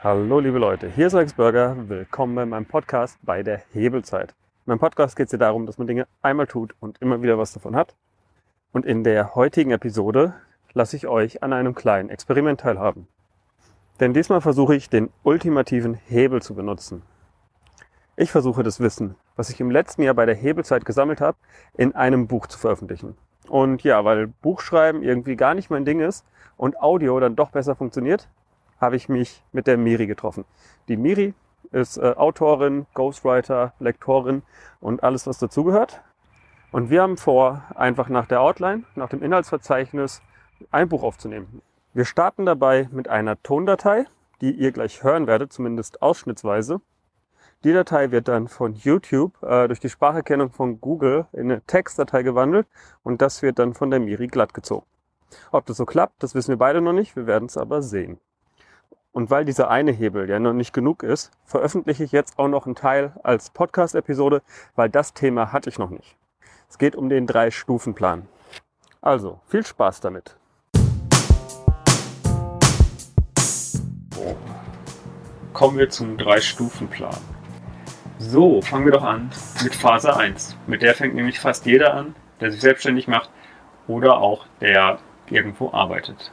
Hallo liebe Leute, hier ist Alex Burger. Willkommen bei meinem Podcast bei der Hebelzeit. In meinem Podcast geht es ja darum, dass man Dinge einmal tut und immer wieder was davon hat. Und in der heutigen Episode lasse ich euch an einem kleinen Experiment teilhaben. Denn diesmal versuche ich den ultimativen Hebel zu benutzen. Ich versuche das Wissen, was ich im letzten Jahr bei der Hebelzeit gesammelt habe, in einem Buch zu veröffentlichen. Und ja, weil Buchschreiben irgendwie gar nicht mein Ding ist und Audio dann doch besser funktioniert, habe ich mich mit der Miri getroffen. Die Miri ist äh, Autorin, Ghostwriter, Lektorin und alles, was dazugehört. Und wir haben vor, einfach nach der Outline, nach dem Inhaltsverzeichnis, ein Buch aufzunehmen. Wir starten dabei mit einer Tondatei, die ihr gleich hören werdet, zumindest ausschnittsweise. Die Datei wird dann von YouTube äh, durch die Spracherkennung von Google in eine Textdatei gewandelt und das wird dann von der Miri glatt gezogen. Ob das so klappt, das wissen wir beide noch nicht, wir werden es aber sehen. Und weil dieser eine Hebel ja noch nicht genug ist, veröffentliche ich jetzt auch noch einen Teil als Podcast-Episode, weil das Thema hatte ich noch nicht. Es geht um den Drei-Stufen-Plan. Also, viel Spaß damit. Kommen wir zum Drei-Stufen-Plan. So, fangen wir doch an mit Phase 1. Mit der fängt nämlich fast jeder an, der sich selbstständig macht oder auch der irgendwo arbeitet.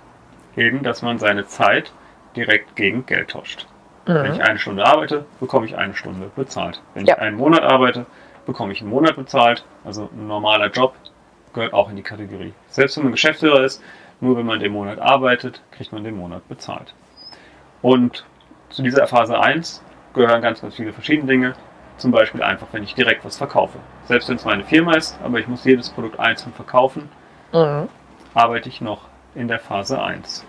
Eben, dass man seine Zeit direkt gegen Geld tauscht. Mhm. Wenn ich eine Stunde arbeite, bekomme ich eine Stunde bezahlt. Wenn ja. ich einen Monat arbeite, bekomme ich einen Monat bezahlt. Also ein normaler Job gehört auch in die Kategorie. Selbst wenn man Geschäftsführer ist, nur wenn man den Monat arbeitet, kriegt man den Monat bezahlt. Und zu dieser Phase 1 gehören ganz, ganz viele verschiedene Dinge. Zum Beispiel einfach, wenn ich direkt was verkaufe. Selbst wenn es meine Firma ist, aber ich muss jedes Produkt einzeln verkaufen, mhm. arbeite ich noch in der Phase 1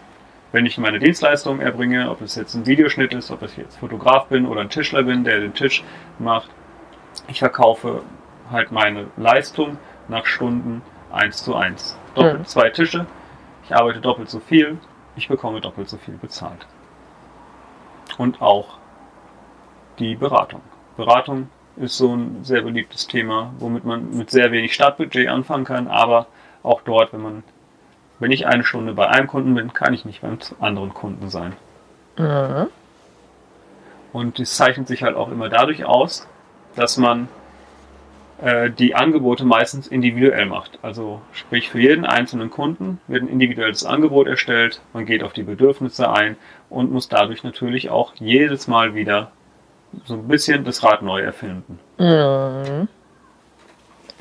wenn ich meine Dienstleistung erbringe, ob es jetzt ein Videoschnitt ist, ob ich jetzt Fotograf bin oder ein Tischler bin, der den Tisch macht, ich verkaufe halt meine Leistung nach Stunden 1 zu 1. Doppelt mhm. zwei Tische, ich arbeite doppelt so viel, ich bekomme doppelt so viel bezahlt. Und auch die Beratung. Beratung ist so ein sehr beliebtes Thema, womit man mit sehr wenig Startbudget anfangen kann, aber auch dort, wenn man wenn ich eine Stunde bei einem Kunden bin, kann ich nicht beim anderen Kunden sein. Mhm. Und das zeichnet sich halt auch immer dadurch aus, dass man äh, die Angebote meistens individuell macht. Also sprich für jeden einzelnen Kunden wird ein individuelles Angebot erstellt, man geht auf die Bedürfnisse ein und muss dadurch natürlich auch jedes Mal wieder so ein bisschen das Rad neu erfinden. Mhm.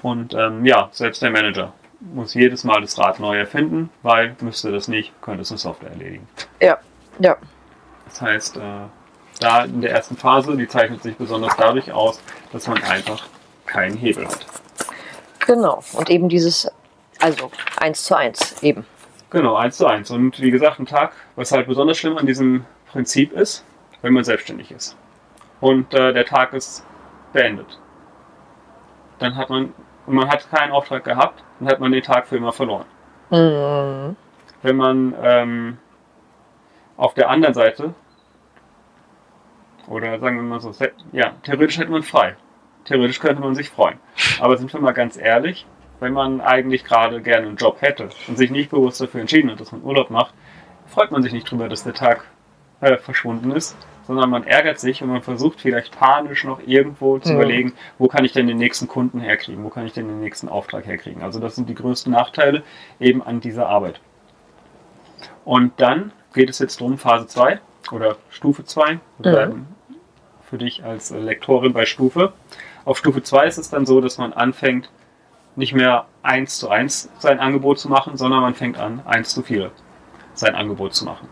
Und ähm, ja, selbst der Manager muss jedes Mal das Rad neu erfinden, weil müsste das nicht, könnte es eine Software erledigen. Ja, ja. Das heißt, äh, da in der ersten Phase, die zeichnet sich besonders dadurch aus, dass man einfach keinen Hebel hat. Genau, und eben dieses, also eins zu eins eben. Genau, eins zu eins. Und wie gesagt, ein Tag, was halt besonders schlimm an diesem Prinzip ist, wenn man selbstständig ist. Und äh, der Tag ist beendet. Dann hat man und man hat keinen Auftrag gehabt, dann hat man den Tag für immer verloren. Mhm. Wenn man ähm, auf der anderen Seite, oder sagen wir mal so, ja, theoretisch hätte man frei. Theoretisch könnte man sich freuen. Aber sind wir mal ganz ehrlich, wenn man eigentlich gerade gerne einen Job hätte und sich nicht bewusst dafür entschieden hat, dass man Urlaub macht, freut man sich nicht drüber, dass der Tag äh, verschwunden ist, sondern man ärgert sich und man versucht vielleicht panisch noch irgendwo zu ja. überlegen, wo kann ich denn den nächsten Kunden herkriegen, wo kann ich denn den nächsten Auftrag herkriegen. Also das sind die größten Nachteile eben an dieser Arbeit. Und dann geht es jetzt darum, Phase 2 oder Stufe 2, ja. für dich als Lektorin bei Stufe. Auf Stufe 2 ist es dann so, dass man anfängt, nicht mehr eins zu eins sein Angebot zu machen, sondern man fängt an, eins zu viel sein Angebot zu machen.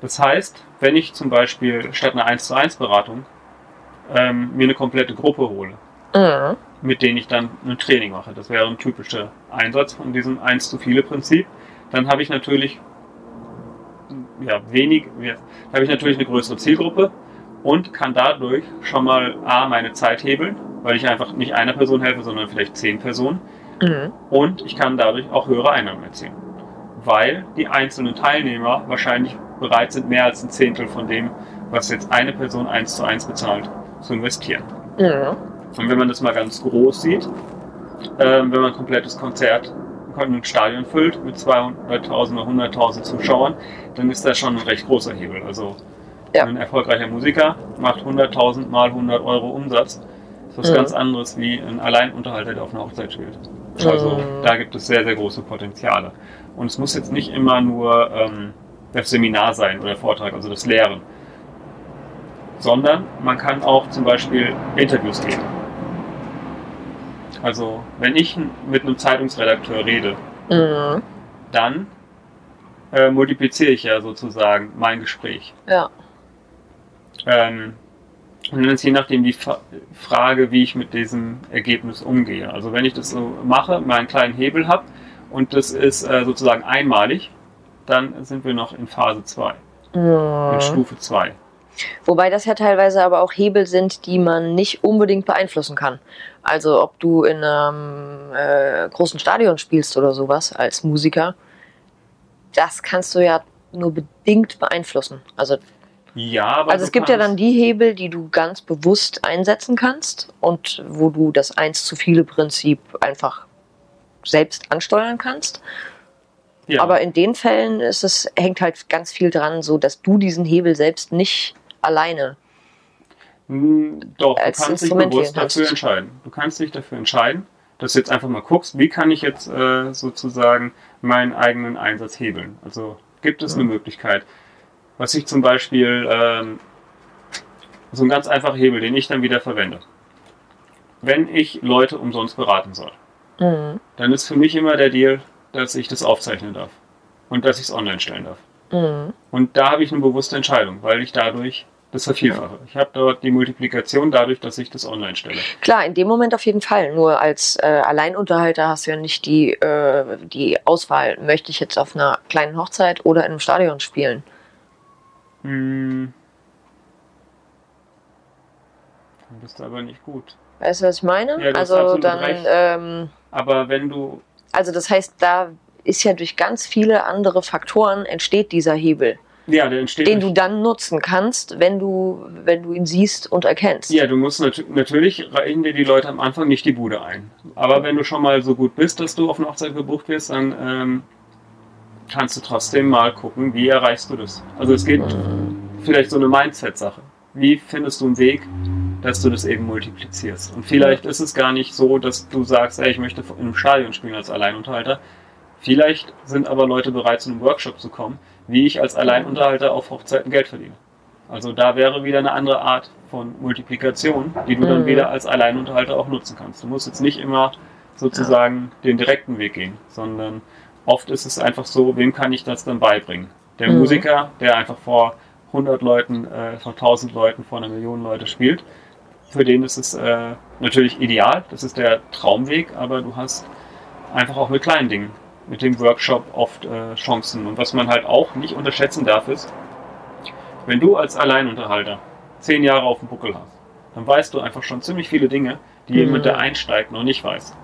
Das heißt, wenn ich zum Beispiel statt einer 1 zu 1 Beratung ähm, mir eine komplette Gruppe hole, mhm. mit denen ich dann ein Training mache, das wäre ein typischer Einsatz von diesem 1 zu viele Prinzip, dann habe ich natürlich ja, wenig, ja, habe ich natürlich eine größere Zielgruppe und kann dadurch schon mal A, meine Zeit hebeln, weil ich einfach nicht einer Person helfe, sondern vielleicht zehn Personen. Mhm. Und ich kann dadurch auch höhere Einnahmen erzielen. Weil die einzelnen Teilnehmer wahrscheinlich bereit sind, mehr als ein Zehntel von dem, was jetzt eine Person eins zu eins bezahlt, zu investieren. Ja. Und wenn man das mal ganz groß sieht, ähm, wenn man ein komplettes Konzert ein Stadion füllt mit 200.000 oder 100.000 Zuschauern, dann ist das schon ein recht großer Hebel. Also Ja. Ein erfolgreicher Musiker macht 100.000 mal 100 Euro Umsatz. Das ist was Mhm. ganz anderes wie ein Alleinunterhalter, der auf einer Hochzeit spielt. Also Mhm. da gibt es sehr, sehr große Potenziale. Und es muss jetzt nicht immer nur ähm, das Seminar sein oder Vortrag, also das Lehren. Sondern man kann auch zum Beispiel Interviews geben. Also wenn ich mit einem Zeitungsredakteur rede, Mhm. dann äh, multipliziere ich ja sozusagen mein Gespräch. Ja. Ähm, und dann ist je nachdem die Fa Frage, wie ich mit diesem Ergebnis umgehe. Also wenn ich das so mache, meinen kleinen Hebel habe und das ist äh, sozusagen einmalig, dann sind wir noch in Phase 2, in Mhm. Stufe 2. Wobei das ja teilweise aber auch Hebel sind, die man nicht unbedingt beeinflussen kann. Also ob du in einem äh, großen Stadion spielst oder sowas als Musiker, das kannst du ja nur bedingt beeinflussen. Also, Ja, aber also es gibt ja dann die Hebel, die du ganz bewusst einsetzen kannst und wo du das eins zu viele Prinzip einfach selbst ansteuern kannst. Ja, Aber in den Fällen ist es, hängt halt ganz viel dran, so dass du diesen Hebel selbst nicht alleine. Mm, Doch, du als kannst dich bewusst dafür entscheiden. Du kannst dich dafür entscheiden, dass du jetzt einfach mal guckst, wie kann ich jetzt äh, sozusagen meinen eigenen Einsatz hebeln. Also gibt es eine Möglichkeit. Was ich zum Beispiel, ähm, so ein ganz einfacher Hebel, den ich dann wieder verwende. Wenn ich Leute umsonst beraten soll, Mhm. dann ist für mich immer der Deal, dass ich das aufzeichnen darf und dass ich es online stellen darf. Mhm. Und da habe ich eine bewusste Entscheidung, weil ich dadurch das vervielfache. Ich habe dort die Multiplikation dadurch, dass ich das online stelle. Klar, in dem Moment auf jeden Fall. Nur als äh, Alleinunterhalter hast du ja nicht die, äh, die Auswahl, möchte ich jetzt auf einer kleinen Hochzeit oder in einem Stadion spielen. Hm. Dann bist du aber nicht gut. Weißt du, was ich meine? Ja, also dann, ähm, Aber wenn du, also das heißt, da ist ja durch ganz viele andere Faktoren entsteht dieser Hebel, ja, der entsteht. den du durch- dann nutzen kannst, wenn du, wenn du ihn siehst und erkennst. ja, du musst nat natürlich reichen dir die Leute am Anfang nicht die Bude ein. Aber wenn du schon mal so gut bist, dass du auf eine Hochzeit gebucht wirst, dann ähm, kannst du trotzdem mal gucken, wie erreichst du das. Also es geht vielleicht so eine Mindset-Sache. Wie findest du einen Weg, dass du das eben multiplizierst? Und vielleicht ist es gar nicht so, dass du sagst, ey, ich möchte in einem Stadion spielen als Alleinunterhalter. Vielleicht sind aber Leute bereit, zu einem Workshop zu kommen, wie ich als Alleinunterhalter auf Hochzeiten Geld verdiene. Also da wäre wieder eine andere Art von Multiplikation, die du dann Mhm. wieder als Alleinunterhalter auch nutzen kannst. Du musst jetzt nicht immer sozusagen den direkten Weg gehen, sondern oft ist es einfach so, wem kann ich das dann beibringen? Der Mhm. Musiker, der einfach vor 100 Leuten, äh, vor 1000 Leuten, vor einer Million Leute spielt, für den ist es äh, natürlich ideal, das ist der Traumweg, aber du hast einfach auch mit kleinen Dingen, mit dem Workshop oft äh, Chancen. Und was man halt auch nicht unterschätzen darf, ist, wenn du als Alleinunterhalter zehn Jahre auf dem Buckel hast, dann weißt du einfach schon ziemlich viele Dinge, die Mhm. jemand, der einsteigt, noch nicht weiß.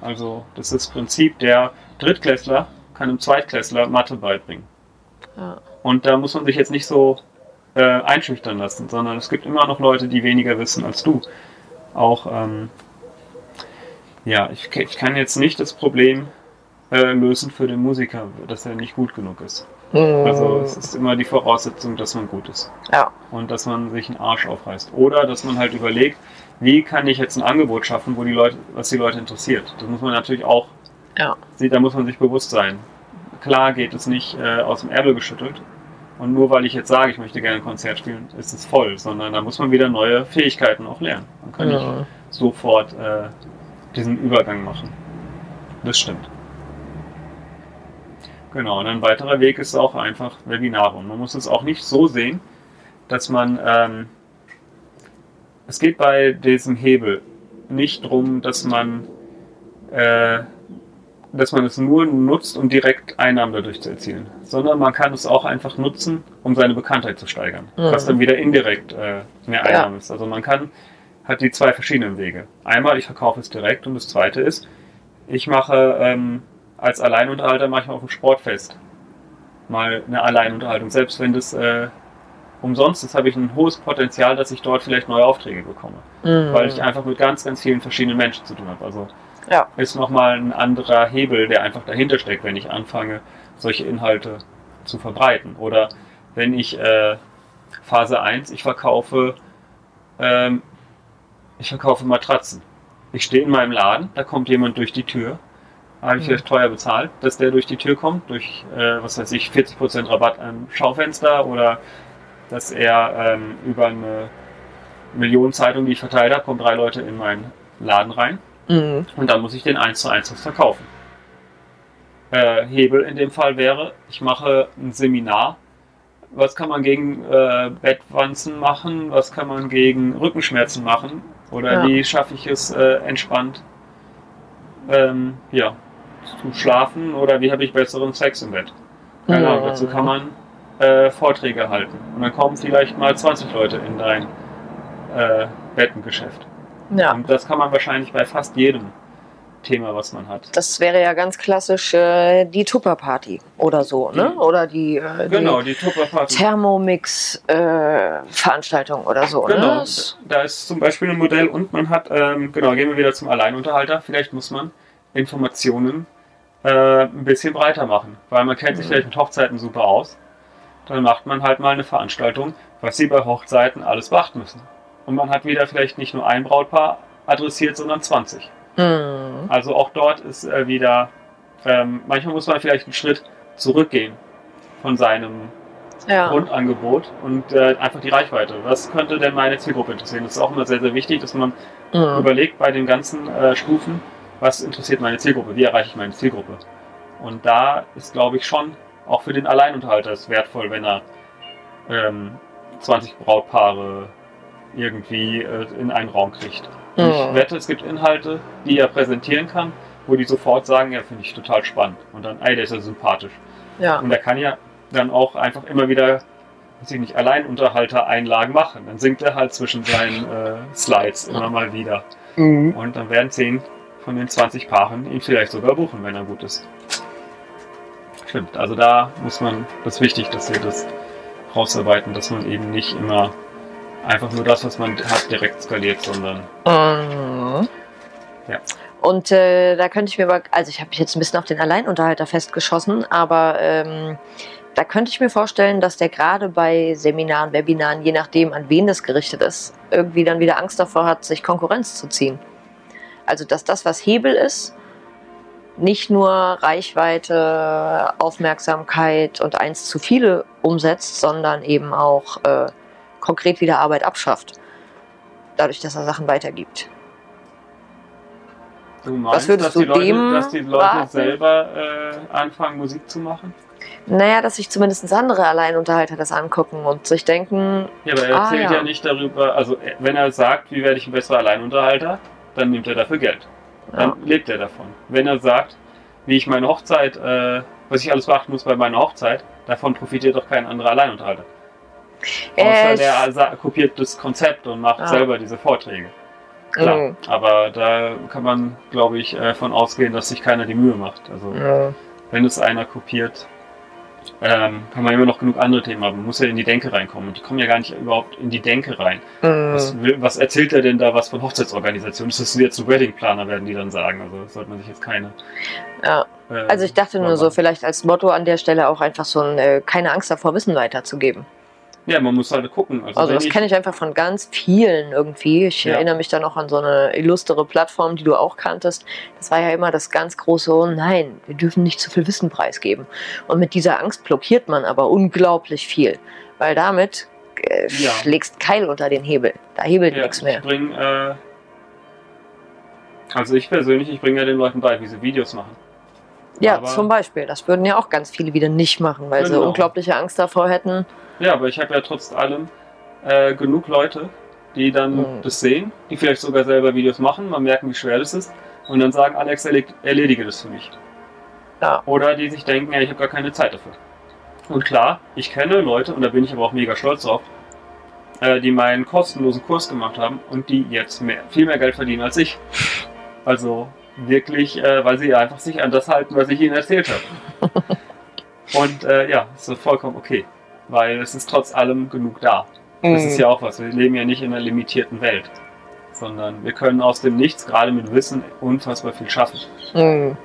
Also das ist das Prinzip, der Drittklässler kann einem Zweitklässler Mathe beibringen. Ja. Und da muss man sich jetzt nicht so äh, einschüchtern lassen, sondern es gibt immer noch Leute, die weniger wissen als du. Auch, ähm, ja, ich, ich kann jetzt nicht das Problem äh, lösen für den Musiker, dass er nicht gut genug ist. Mhm. Also es ist immer die Voraussetzung, dass man gut ist ja. und dass man sich einen Arsch aufreißt. Oder dass man halt überlegt, wie kann ich jetzt ein Angebot schaffen, wo die Leute, was die Leute interessiert. Das muss man natürlich auch, Ja. da muss man sich bewusst sein. Klar geht es nicht äh, aus dem Ärmel geschüttelt. Und nur weil ich jetzt sage, ich möchte gerne ein Konzert spielen, ist es voll, sondern da muss man wieder neue Fähigkeiten auch lernen. Man kann nicht Ja. sofort äh, diesen Übergang machen. Das stimmt. Genau, und ein weiterer Weg ist auch einfach Webinare. Und man muss es auch nicht so sehen, dass man, ähm, es geht bei diesem Hebel nicht darum, dass man, äh, dass man es nur nutzt, um direkt Einnahmen dadurch zu erzielen, sondern man kann es auch einfach nutzen, um seine Bekanntheit zu steigern, Mhm. was dann wieder indirekt äh, mehr Einnahmen ist. Also man kann, hat die zwei verschiedenen Wege. Einmal, ich verkaufe es direkt und das zweite ist, ich mache ähm, als Alleinunterhalter manchmal auf dem Sportfest mal eine Alleinunterhaltung. Selbst wenn das äh, umsonst ist, habe ich ein hohes Potenzial, dass ich dort vielleicht neue Aufträge bekomme. Mhm. Weil ich einfach mit ganz, ganz vielen verschiedenen Menschen zu tun habe. Also Ja. ist nochmal ein anderer Hebel, der einfach dahinter steckt, wenn ich anfange, solche Inhalte zu verbreiten. Oder wenn ich äh, Phase 1, ich verkaufe, ähm, ich verkaufe Matratzen. Ich stehe in meinem Laden, da kommt jemand durch die Tür, habe ich vielleicht teuer bezahlt, dass der durch die Tür kommt, durch, äh, was weiß ich, 40% Rabatt am Schaufenster oder dass er ähm, über eine Millionenzeitung, die ich verteilt habe, kommen drei Leute in meinen Laden rein Mhm. und dann muss ich den eins zu eins was verkaufen. Äh, Hebel in dem Fall wäre, ich mache ein Seminar. Was kann man gegen äh, Bettwanzen machen? Was kann man gegen Rückenschmerzen machen? Oder Ja. wie schaffe ich es äh, entspannt ähm, ja, zu schlafen? Oder wie habe ich besseren Sex im Bett? Keine Ahnung, dazu kann man äh, Vorträge halten. Und dann kommen vielleicht mal 20 Leute in dein äh, Bettengeschäft. Ja. Und das kann man wahrscheinlich bei fast jedem Thema, was man hat. Das wäre ja ganz klassisch äh, die Tupper-Party oder so, ne? Oder die, äh, Genau, die die. Thermomix-Veranstaltung oder so, ne? Genau, Das, da ist zum Beispiel ein Modell und man hat, ähm, genau, gehen wir wieder zum Alleinunterhalter. Vielleicht muss man Informationen äh, ein bisschen breiter machen, weil man kennt sich Mhm. vielleicht mit Hochzeiten super aus. Dann macht man halt mal eine Veranstaltung, was sie bei Hochzeiten alles beachten müssen. Und man hat wieder vielleicht nicht nur ein Brautpaar adressiert, sondern 20. Mhm. Also auch dort ist äh, wieder, ähm, manchmal muss man vielleicht einen Schritt zurückgehen von seinem Ja. Grundangebot und äh, einfach die Reichweite. Was könnte denn meine Zielgruppe interessieren? Das ist auch immer sehr, sehr wichtig, dass man Mhm. überlegt bei den ganzen äh, Stufen, was interessiert meine Zielgruppe, wie erreiche ich meine Zielgruppe. Und da ist, glaube ich, schon auch für den Alleinunterhalter es wertvoll, wenn er ähm, 20 Brautpaare irgendwie äh, in einen Raum kriegt. Und Ich Mhm. wette, es gibt Inhalte, die er präsentieren kann, wo die sofort sagen, ja, finde ich total spannend. Und dann, ey, der ist ja sympathisch. Ja. Und er kann ja dann auch einfach immer wieder, weiß ich nicht, Alleinunterhalter-Einlagen machen. Dann singt er halt zwischen seinen äh, Slides immer mal wieder. Mhm. Und dann werden 10 von den 20 Paaren ihn vielleicht sogar buchen, wenn er gut ist. Stimmt, also da muss man, das ist wichtig, dass wir das rausarbeiten, dass man eben nicht immer einfach nur das, was man hat, direkt skaliert, sondern Mhm. Ja. Und äh, da könnte ich mir aber, also ich habe mich jetzt ein bisschen auf den Alleinunterhalter festgeschossen, aber ähm, da könnte ich mir vorstellen, dass der gerade bei Seminaren, Webinaren, je nachdem, an wen das gerichtet ist, irgendwie dann wieder Angst davor hat, sich Konkurrenz zu ziehen. Also dass das, was Hebel ist, nicht nur Reichweite, Aufmerksamkeit und eins zu viele umsetzt, sondern eben auch äh, konkret wieder Arbeit abschafft. Dadurch, dass er Sachen weitergibt. du meinst, würdest dass, du die Leute, dem dass die Leute raten? selber äh, anfangen, Musik zu machen? Naja, dass sich zumindest andere Alleinunterhalter das angucken und sich denken, Ja, aber er Ah, erzählt ja. ja. nicht darüber, also äh, wenn er sagt, wie werde ich ein besserer Alleinunterhalter, dann nimmt er dafür Geld. Dann Ja. lebt er davon. Wenn er sagt, wie ich meine Hochzeit, äh, was ich alles beachten muss bei meiner Hochzeit, davon profitiert doch kein anderer Alleinunterhalter. Außer äh, der kopiert das Konzept und macht Ah. selber diese Vorträge. Klar. Mhm. Aber da kann man, glaube ich, äh, von ausgehen, dass sich keiner die Mühe macht. Also Mhm. wenn es einer kopiert, ähm, kann man immer noch genug andere Themen haben. Man muss ja in die Denke reinkommen. Und die kommen ja gar nicht überhaupt in die Denke rein. Was, Mhm. will, was erzählt er denn da was von Hochzeitsorganisation? Ist das jetzt ein Weddingplaner, werden die dann sagen. Also das sollte man sich jetzt keine. Ja. äh, Also ich dachte nur so, vielleicht als Motto an der Stelle auch einfach so ein äh, keine Angst davor, Wissen weiterzugeben. Ja, man muss halt gucken. Also, Also das kenne ich einfach von ganz vielen irgendwie. Ich Ja. erinnere mich da noch an so eine illustre Plattform, die du auch kanntest. Das war ja immer das ganz große, oh nein, wir dürfen nicht zu viel Wissen preisgeben. Und mit dieser Angst blockiert man aber unglaublich viel. Weil damit äh, Ja. schlägst Keil unter den Hebel. Da hebelt ja, nichts mehr. Ich bring, äh, also ich persönlich, ich bringe ja den Leuten bei, wie sie Videos machen. Ja, aber- zum Beispiel. Das würden ja auch ganz viele wieder nicht machen, weil sie Genau. unglaubliche Angst davor hätten. Ja, aber ich habe ja trotz allem äh, genug Leute, die dann Mhm. das sehen, die vielleicht sogar selber Videos machen, mal merken, wie schwer das ist und dann sagen, Alex, erledige das für mich. Ja. Oder die sich denken, ja, ich habe gar keine Zeit dafür. Und klar, ich kenne Leute, und da bin ich aber auch mega stolz drauf, äh, die meinen kostenlosen Kurs gemacht haben und die jetzt mehr, viel mehr Geld verdienen als ich. Also wirklich, äh, weil sie einfach sich an das halten, was ich ihnen erzählt habe. und äh, ja, ist so vollkommen okay. Weil es ist trotz allem genug da. Das Mhm. ist ja auch was. Wir leben ja nicht in einer limitierten Welt. Sondern wir können aus dem Nichts, gerade mit Wissen, unfassbar viel schaffen. Mhm.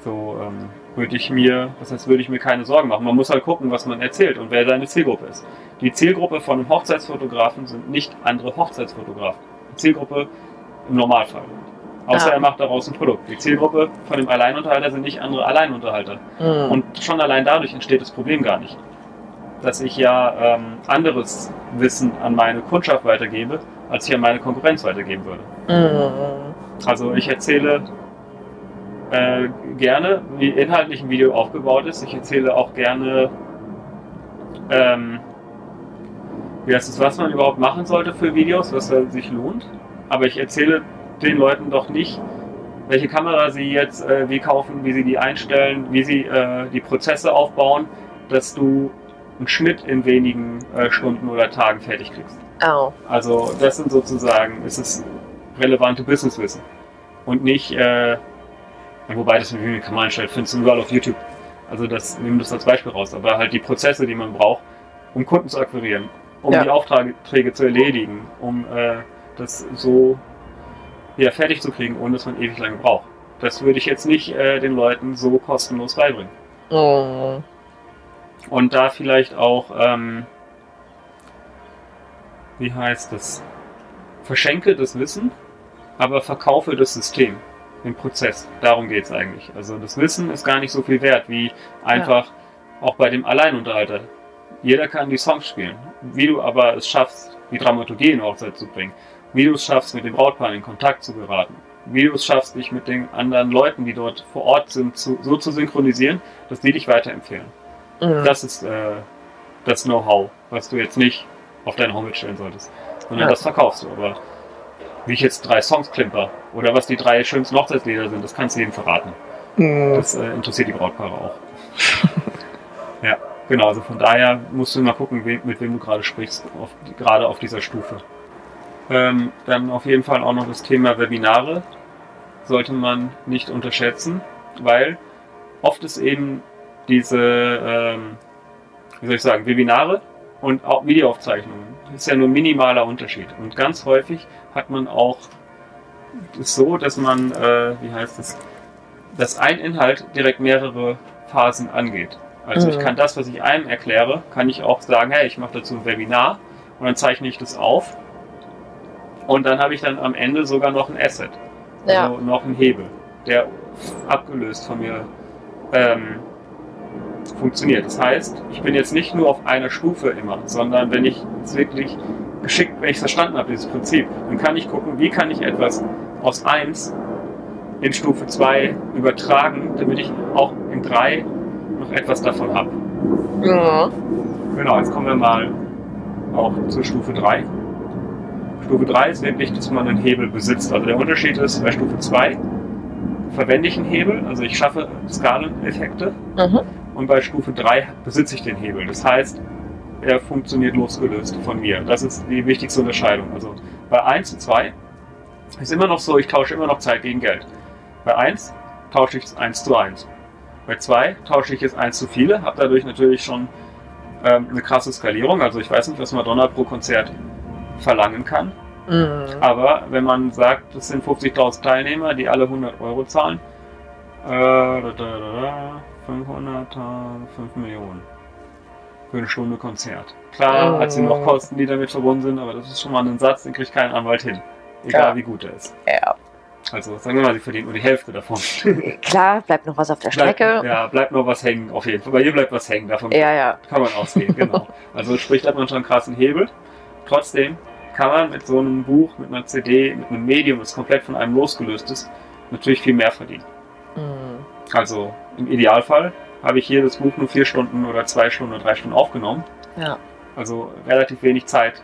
So, ähm, würde ich mir, das heißt, würde ich mir keine Sorgen machen. Man muss halt gucken, was man erzählt und wer seine Zielgruppe ist. Die Zielgruppe von einem Hochzeitsfotografen sind nicht andere Hochzeitsfotografen. Die Zielgruppe im Normalfall. Außer Ah. er macht daraus ein Produkt. Die Zielgruppe von dem Alleinunterhalter sind nicht andere Alleinunterhalter. Mhm. Und schon allein dadurch entsteht das Problem gar nicht. Dass ich ja ähm, anderes Wissen an meine Kundschaft weitergebe, als ich an meine Konkurrenz weitergeben würde. Mhm. Also ich erzähle äh, gerne, wie inhaltlich ein Video aufgebaut ist. Ich erzähle auch gerne, ähm, wie heißt es, was man überhaupt machen sollte für Videos, was sich lohnt. Aber ich erzähle den Leuten doch nicht, welche Kamera sie jetzt äh, wie kaufen, wie sie die einstellen, wie sie äh, die Prozesse aufbauen, dass du einen Schnitt in wenigen äh, Stunden oder Tagen fertig kriegst. Oh. Also das sind sozusagen, ist es relevante Businesswissen. Und nicht, äh, wobei das mit man einstellen, findest du überall auf YouTube. Also das nehmen das als Beispiel raus. Aber halt die Prozesse, die man braucht, um Kunden zu akquirieren, um Ja. die Aufträge zu erledigen, um äh, das so ja, fertig zu kriegen, ohne dass man ewig lange braucht. Das würde ich jetzt nicht äh, den Leuten so kostenlos beibringen. Mhm. Und da vielleicht auch, ähm, wie heißt es, verschenke das Wissen, aber verkaufe das System, den Prozess. Darum geht es eigentlich. Also das Wissen ist gar nicht so viel wert, wie einfach auch bei dem Alleinunterhalter. Jeder kann die Songs spielen. Wie du aber es schaffst, die Dramaturgie in Hochzeit zu bringen, wie du es schaffst, mit dem Brautpaar in Kontakt zu geraten, wie du es schaffst, dich mit den anderen Leuten, die dort vor Ort sind, zu, so zu synchronisieren, dass die dich weiterempfehlen. Mhm. Das ist äh, das Know-how, was du jetzt nicht auf deine Homepage stellen solltest, sondern Ja. das verkaufst du. Aber wie ich jetzt drei Songs klimper oder was die drei schönsten Hochzeitslieder sind, das kannst du jedem verraten. Mhm. Das äh, interessiert die Brautpaare auch. ja, genau. Also von daher musst du mal gucken, mit wem du gerade sprichst, auf, gerade auf dieser Stufe. Ähm, dann auf jeden Fall auch noch das Thema Webinare sollte man nicht unterschätzen, weil oft ist eben diese, ähm, wie soll ich sagen, Webinare und auch Videoaufzeichnungen. Das ist ja nur ein minimaler Unterschied. Und ganz häufig hat man auch es so, dass man, äh, wie heißt es, dass ein Inhalt direkt mehrere Phasen angeht. Also ich Mhm. kann das, was ich einem erkläre, kann ich auch sagen, hey, ich mache dazu ein Webinar und dann zeichne ich das auf und dann habe ich dann am Ende sogar noch ein Asset, also Ja. noch einen Hebel, der abgelöst von mir ähm, funktioniert. Das heißt, ich bin jetzt nicht nur auf einer Stufe immer, sondern wenn ich es wirklich geschickt, wenn ich es verstanden habe, dieses Prinzip, dann kann ich gucken, wie kann ich etwas aus 1 in Stufe 2 übertragen, damit ich auch in 3 noch etwas davon habe. Mhm. Genau, jetzt kommen wir mal auch zur Stufe 3. Stufe 3 ist wirklich, dass man einen Hebel besitzt. Also der Unterschied ist, bei Stufe 2 verwende ich einen Hebel, also ich schaffe Skaleneffekte Mhm. und bei Stufe 3 besitze ich den Hebel. Das heißt, er funktioniert losgelöst von mir. Das ist die wichtigste Unterscheidung. Also bei 1 und 2 ist immer noch so, ich tausche immer noch Zeit gegen Geld. Bei 1 tausche ich es 1 zu 1. Bei 2 tausche ich es 1 zu viele, habe dadurch natürlich schon ähm, eine krasse Skalierung. Also ich weiß nicht, was Madonna pro Konzert verlangen kann. Mhm. Aber wenn man sagt, das sind 50.000 Teilnehmer, die alle 100 Euro zahlen, äh, da, da, da, da, 500, 5 Millionen für eine Stunde Konzert. Klar Oh. hat sie noch Kosten, die damit verbunden sind, aber das ist schon mal ein Satz, den kriegt kein Anwalt hin. Egal Ja. wie gut er ist. Ja. Also sagen wir mal, sie verdient nur die Hälfte davon. Klar, bleibt noch was auf der Strecke. ja, bleibt noch was hängen, auf jeden Fall. Bei ihr bleibt was hängen, davon Ja, ja. kann man ausgehen, genau. Also sprich, da hat man schon einen krassen Hebel. Trotzdem kann man mit so einem Buch, mit einer CD, mit einem Medium, das komplett von einem losgelöst ist, natürlich viel mehr verdienen. Mhm. Also im Idealfall habe ich hier das Buch nur vier Stunden oder zwei Stunden oder drei Stunden aufgenommen. Ja. Also relativ wenig Zeit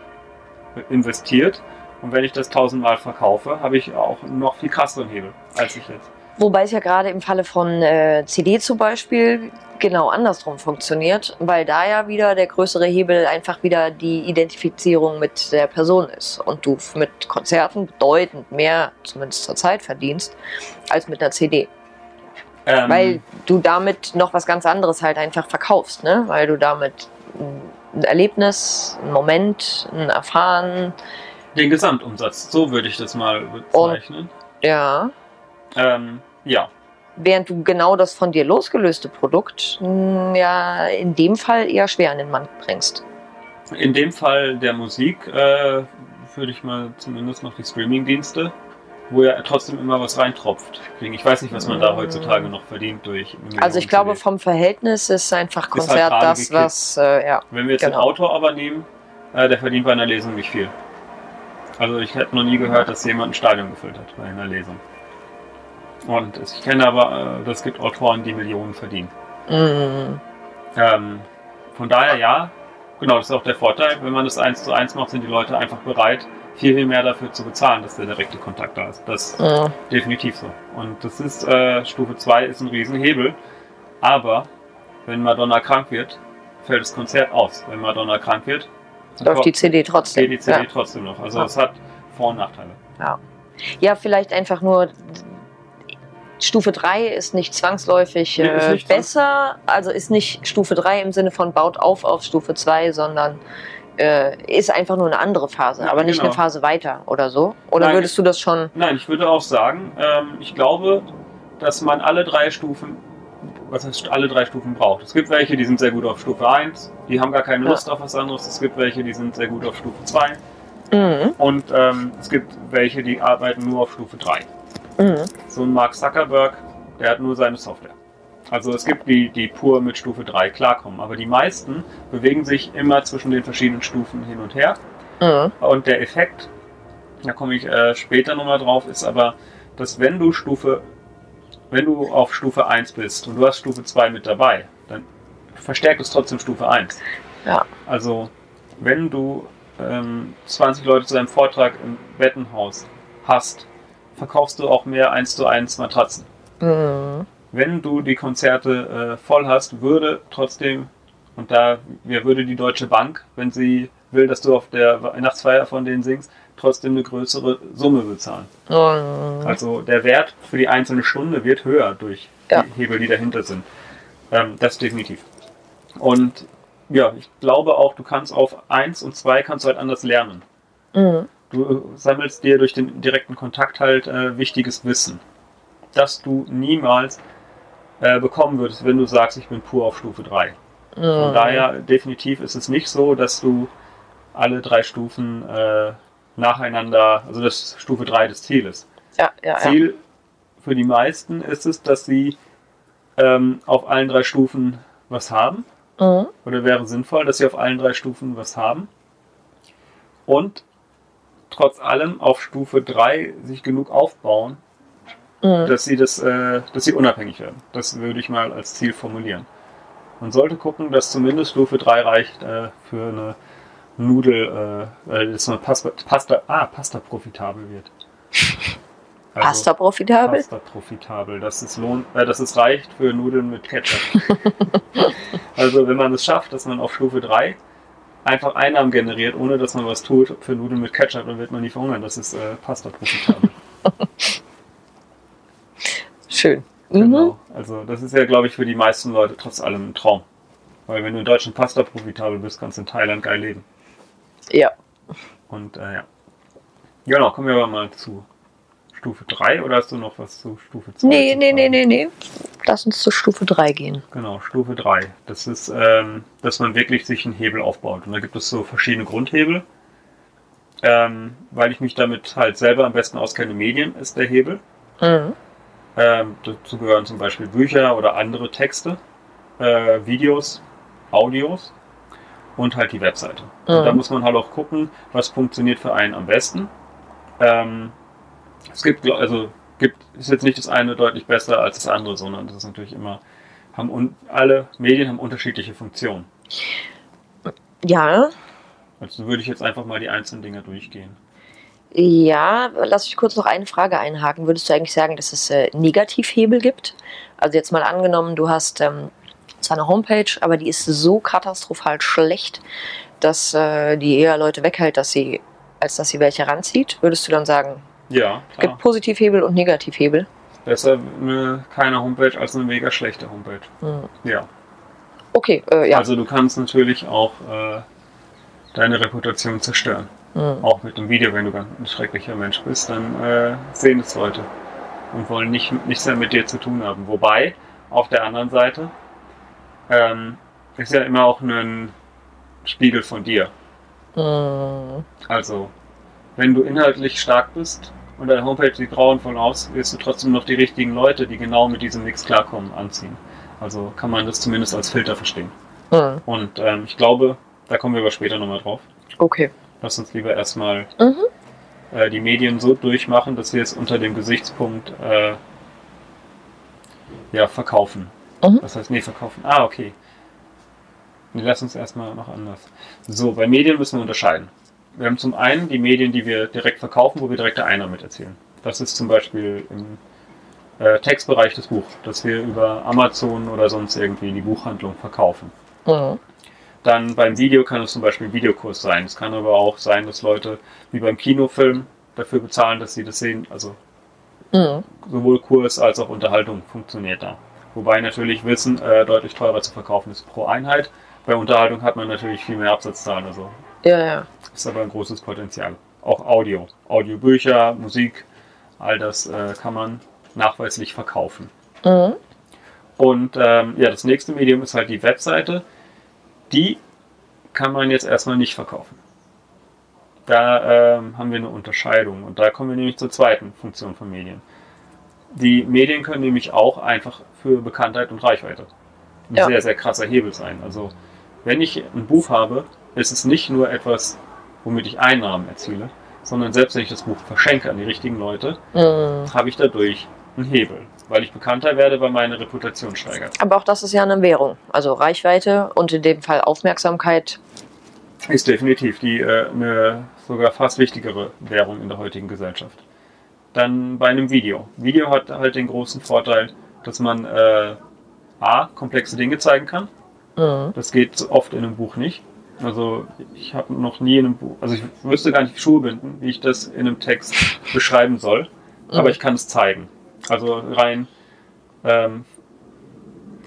investiert. Und wenn ich das tausendmal verkaufe, habe ich auch noch viel krasseren Hebel, als ich jetzt. Wobei es ja gerade im Falle von äh, CD zum Beispiel genau andersrum funktioniert, weil da ja wieder der größere Hebel einfach wieder die Identifizierung mit der Person ist und du mit Konzerten bedeutend mehr, zumindest zur Zeit, verdienst, als mit einer CD. Ähm, Weil du damit noch was ganz anderes halt einfach verkaufst, ne? Weil du damit ein Erlebnis, ein Moment, ein Erfahren, den Gesamtumsatz, so würde ich das mal bezeichnen. ja, Ähm, ja. während du genau das von dir losgelöste Produkt mh, ja in dem Fall eher schwer an den Mann bringst. In dem Fall der Musik äh, würde ich mal zumindest noch die Streaming-Dienste, wo ja trotzdem immer was reintropft. Ich weiß nicht, was man da heutzutage noch verdient durch. Also ich glaube, vom Verhältnis ist einfach Ist halt Konzert das, gekippt. was, äh, ja. Wenn wir jetzt Genau. den Autor aber nehmen, äh, der verdient bei einer Lesung nicht viel. Also ich hätte noch nie gehört, dass jemand ein Stadion gefüllt hat bei einer Lesung. Und ich kenne aber, äh, es gibt Autoren, die Millionen verdienen. Mm, Ähm, von daher ja, genau, das ist auch der Vorteil. Wenn man das eins zu eins macht, sind die Leute einfach bereit, viel, viel mehr dafür zu bezahlen, dass der direkte Kontakt da ist. Das ist mm. definitiv so. Und das ist, äh, Stufe 2 ist ein Riesenhebel. Aber wenn Madonna krank wird, fällt das Konzert aus. Wenn Madonna krank wird, Läuft die CD trotzdem. geht die CD Ja. trotzdem noch. Also Ja. es hat Vor- und Nachteile. ja, vielleicht einfach nur. Stufe 3 ist nicht zwangsläufig Nee, äh, nicht zwangs- besser, also ist nicht Stufe 3 im Sinne von baut auf auf Stufe 2, sondern äh, ist einfach nur eine andere Phase, Ja, aber nicht genau. eine Phase weiter oder so. Oder Nein, würdest du das schon. Nein, ich würde auch sagen, ähm, ich glaube, dass man alle drei Stufen, was heißt alle drei Stufen braucht. Es gibt welche, die sind sehr gut auf Stufe 1, die haben gar keine Ja. Lust auf was anderes. Es gibt welche, die sind sehr gut auf Stufe 2 Mhm. und ähm, es gibt welche, die arbeiten nur auf Stufe 3. Mhm. So ein Mark Zuckerberg, der hat nur seine Software. Also es gibt die, die pur mit Stufe 3 klarkommen, aber die meisten bewegen sich immer zwischen den verschiedenen Stufen hin und her. Mhm. Und der Effekt, da komme ich äh, später nochmal drauf, ist aber, dass wenn du Stufe, wenn du auf Stufe 1 bist und du hast Stufe 2 mit dabei, dann verstärkt es trotzdem Stufe 1. Ja. Also wenn du ähm, 20 Leute zu einem Vortrag im Bettenhaus hast, verkaufst du auch mehr 1 zu 1 Matratzen. Mhm. Wenn du die Konzerte äh, voll hast, würde trotzdem, und da wer würde die Deutsche Bank, wenn sie will, dass du auf der Weihnachtsfeier von denen singst, trotzdem eine größere Summe bezahlen. Mhm. Also der Wert für die einzelne Stunde wird höher durch Ja. die Hebel, die dahinter sind. Ähm, das definitiv. Und ja, ich glaube auch, du kannst auf 1 und 2 kannst du halt anders lernen. Mhm. Du äh, sammelst dir durch den direkten Kontakt halt äh, wichtiges Wissen, das du niemals äh, bekommen würdest, wenn du sagst, ich bin pur auf Stufe 3. Von Mhm. daher definitiv ist es nicht so, dass du alle drei Stufen äh, nacheinander, also das Stufe 3 des Zieles. Ja, ja, ja. Ziel für die meisten ist es, dass sie ähm, auf allen drei Stufen was haben. Mhm. Oder wäre sinnvoll, dass sie auf allen drei Stufen was haben. Und trotz allem auf Stufe 3 sich genug aufbauen, Mhm. dass sie das, äh, dass sie unabhängig werden. Das würde ich mal als Ziel formulieren. Man sollte gucken, dass zumindest Stufe 3 reicht äh, für eine Nudel, äh, äh, dass man Pasta, Pasta, ah, Pasta profitabel wird. Also, Pasta profitabel? Pasta profitabel, dass es lohnt, äh, dass es reicht für Nudeln mit Ketchup. also wenn man es schafft, dass man auf Stufe 3 einfach Einnahmen generiert, ohne dass man was tut für Nudeln mit Ketchup, dann wird man nie verhungern. Das ist äh, Pasta profitabel. Schön. Mhm. Genau. Also das ist ja, glaube ich, für die meisten Leute trotz allem ein Traum. Weil wenn du in Deutschland Pasta profitabel bist, kannst du in Thailand geil leben. Ja. Und äh, ja. Genau, kommen wir aber mal zu Stufe 3 oder hast du noch was zu Stufe 2? Nee, nee, nee, nee, nee. Lass uns zu Stufe 3 gehen. Genau, Stufe 3. Das ist, ähm, dass man wirklich sich einen Hebel aufbaut. Und da gibt es so verschiedene Grundhebel. Ähm, weil ich mich damit halt selber am besten auskenne, Medien ist der Hebel. Mhm. Ähm, dazu gehören zum Beispiel Bücher oder andere Texte, äh, Videos, Audios und halt die Webseite. Und Mhm. da muss man halt auch gucken, was funktioniert für einen am besten. Ähm, es gibt, also gibt, ist jetzt nicht das eine deutlich besser als das andere, sondern das ist natürlich immer, haben un, alle Medien haben unterschiedliche Funktionen. Ja, Also würde ich jetzt einfach mal die einzelnen Dinge durchgehen. ja, lass mich kurz noch eine Frage einhaken. Würdest du eigentlich sagen, dass es äh, Negativhebel gibt? Also jetzt mal angenommen, du hast ähm, zwar eine Homepage, aber die ist so katastrophal schlecht, dass äh, die eher Leute weghält, dass sie, als dass sie welche ranzieht. Würdest du dann sagen, Ja, es klar. gibt Positivhebel und Negativhebel? Besser eine, keine Homepage als eine mega schlechte Homepage. Hm. Ja. Okay, äh, ja. Also du kannst natürlich auch äh, deine Reputation zerstören. Hm. Auch mit dem Video, wenn du ganz ein schrecklicher Mensch bist, dann äh, sehen es Leute. und wollen nicht, nichts mehr mit dir zu tun haben. Wobei, auf der anderen Seite, ähm, ist ja immer auch ein Spiegel von dir. Mhm. Also, wenn du inhaltlich stark bist und deine Homepage sieht grauenvoll aus, wirst du trotzdem noch die richtigen Leute, die genau mit diesem Nix klarkommen, anziehen. Also kann man das zumindest als Filter verstehen. Mhm. Und ähm, ich glaube, da kommen wir aber später nochmal drauf. Okay. Lass uns lieber erstmal Mhm. äh, die Medien so durchmachen, dass wir es unter dem Gesichtspunkt äh, ja, verkaufen. Mhm. Das heißt, nee, verkaufen. Ah, okay. Nee, lass uns erstmal noch anders. So, bei Medien müssen wir unterscheiden. Wir haben zum einen die Medien, die wir direkt verkaufen, wo wir direkte Einnahmen mit erzielen. Das ist zum Beispiel im äh, Textbereich das Buch, dass wir über Amazon oder sonst irgendwie die Buchhandlung verkaufen. Mhm. Dann beim Video kann es zum Beispiel ein Videokurs sein. Es kann aber auch sein, dass Leute wie beim Kinofilm dafür bezahlen, dass sie das sehen. Also Mhm. sowohl Kurs als auch Unterhaltung funktioniert da. Wobei natürlich Wissen äh, deutlich teurer zu verkaufen ist pro Einheit. Bei Unterhaltung hat man natürlich viel mehr Absatzzahlen. Also Ja, ja. ist aber ein großes Potenzial. Auch Audio. Audiobücher, Musik, all das äh, kann man nachweislich verkaufen. Mhm. Und ähm, ja, das nächste Medium ist halt die Webseite. Die kann man jetzt erstmal nicht verkaufen. Da ähm, haben wir eine Unterscheidung und da kommen wir nämlich zur zweiten Funktion von Medien. Die Medien können nämlich auch einfach für Bekanntheit und Reichweite ein Ja. sehr, sehr krasser Hebel sein. Also wenn ich ein Buch habe, ist es nicht nur etwas, womit ich Einnahmen erziele, sondern selbst wenn ich das Buch verschenke an die richtigen Leute, Mhm. habe ich dadurch einen Hebel, weil ich bekannter werde, weil meine Reputation steigert. Aber auch das ist ja eine Währung. Also Reichweite und in dem Fall Aufmerksamkeit. Ist definitiv die äh, eine sogar fast wichtigere Währung in der heutigen Gesellschaft. Dann bei einem Video. Video hat halt den großen Vorteil, dass man äh, a komplexe Dinge zeigen kann. Mhm. Das geht oft in einem Buch nicht. Also ich habe noch nie in einem Buch, also ich wüsste gar nicht Schuhe binden, wie ich das in einem Text beschreiben soll, aber ich kann es zeigen. Also rein ähm,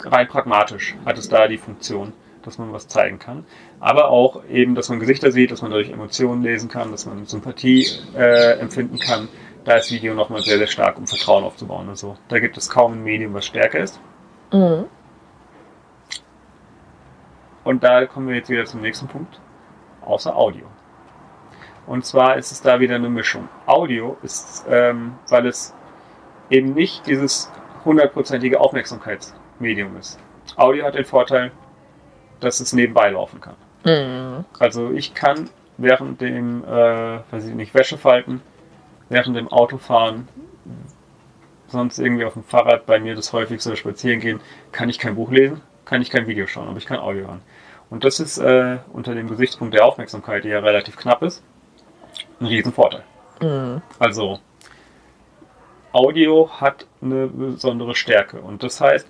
rein pragmatisch hat es da die Funktion, dass man was zeigen kann. Aber auch eben, dass man Gesichter sieht, dass man dadurch Emotionen lesen kann, dass man Sympathie äh, empfinden kann. Da ist Video nochmal sehr, sehr stark, um Vertrauen aufzubauen. Also da gibt es kaum ein Medium, was stärker ist. Mhm. Und da kommen wir jetzt wieder zum nächsten Punkt, außer Audio. Und zwar ist es da wieder eine Mischung. Audio ist, ähm, weil es eben nicht dieses hundertprozentige Aufmerksamkeitsmedium ist. Audio hat den Vorteil, dass es nebenbei laufen kann. Mhm. Also ich kann während dem, äh, weiß ich nicht, Wäsche falten, während dem Autofahren, sonst irgendwie auf dem Fahrrad bei mir das häufigste spazieren gehen, kann ich kein Buch lesen, kann ich kein Video schauen, aber ich kann Audio hören. Und das ist äh, unter dem Gesichtspunkt der Aufmerksamkeit, die ja relativ knapp ist, ein Riesenvorteil. Mhm. Also Audio hat eine besondere Stärke und das heißt,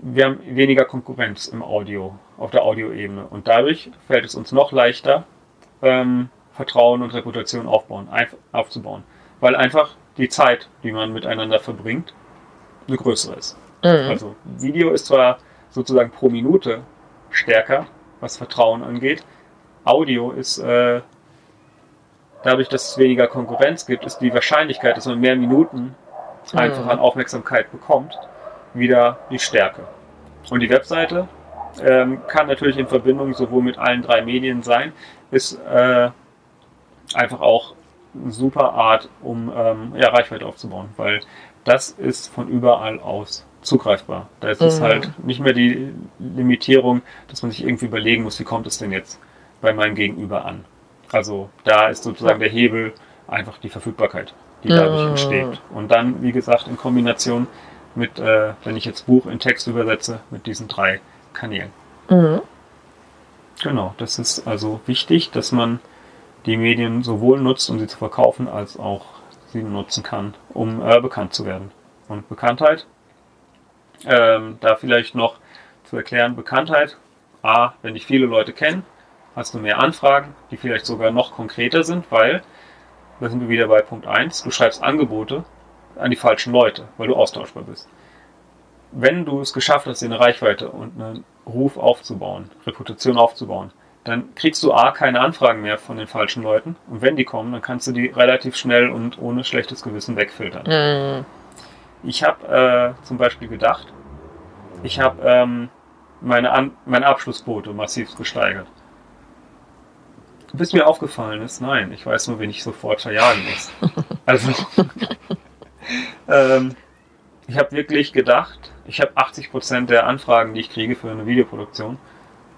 wir haben weniger Konkurrenz im Audio, auf der Audioebene und dadurch fällt es uns noch leichter, ähm, Vertrauen und Reputation aufbauen, aufzubauen, weil einfach die Zeit, die man miteinander verbringt, eine größere ist. Mhm. Also Video ist zwar sozusagen pro Minute stärker, was Vertrauen angeht. Audio ist äh, dadurch, dass es weniger Konkurrenz gibt, ist die Wahrscheinlichkeit, dass man mehr Minuten einfach Mhm. an Aufmerksamkeit bekommt, wieder die Stärke. Und die Webseite ähm, kann natürlich in Verbindung sowohl mit allen drei Medien sein, ist äh, einfach auch eine super Art, um ähm, ja, Reichweite aufzubauen, weil das ist von überall aus zugreifbar. Da ist es Mhm. halt nicht mehr die Limitierung, dass man sich irgendwie überlegen muss, wie kommt es denn jetzt bei meinem Gegenüber an. Also da ist sozusagen der Hebel einfach die Verfügbarkeit, die dadurch Mhm. entsteht. Und dann, wie gesagt, in Kombination mit, äh, wenn ich jetzt Buch in Text übersetze, mit diesen drei Kanälen. Mhm. Genau, das ist also wichtig, dass man die Medien sowohl nutzt, um sie zu verkaufen, als auch sie nutzen kann, um äh, bekannt zu werden. Und Bekanntheit, ähm, da vielleicht noch zu erklären, Bekanntheit, A, wenn dich viele Leute kennen, hast du mehr Anfragen, die vielleicht sogar noch konkreter sind, weil, da sind wir wieder bei Punkt 1, du schreibst Angebote an die falschen Leute, weil du austauschbar bist. Wenn du es geschafft hast, eine Reichweite und einen Ruf aufzubauen, Reputation aufzubauen, dann kriegst du A, keine Anfragen mehr von den falschen Leuten und wenn die kommen, dann kannst du die relativ schnell und ohne schlechtes Gewissen wegfiltern. Mhm. Ich habe äh, zum Beispiel gedacht, ich habe ähm, meine, An meine Abschlussquote massiv gesteigert. Bis mir aufgefallen ist, nein, ich weiß nur, wen ich sofort verjagen muss. Also, ähm, ich habe wirklich gedacht, ich habe 80% der Anfragen, die ich kriege für eine Videoproduktion,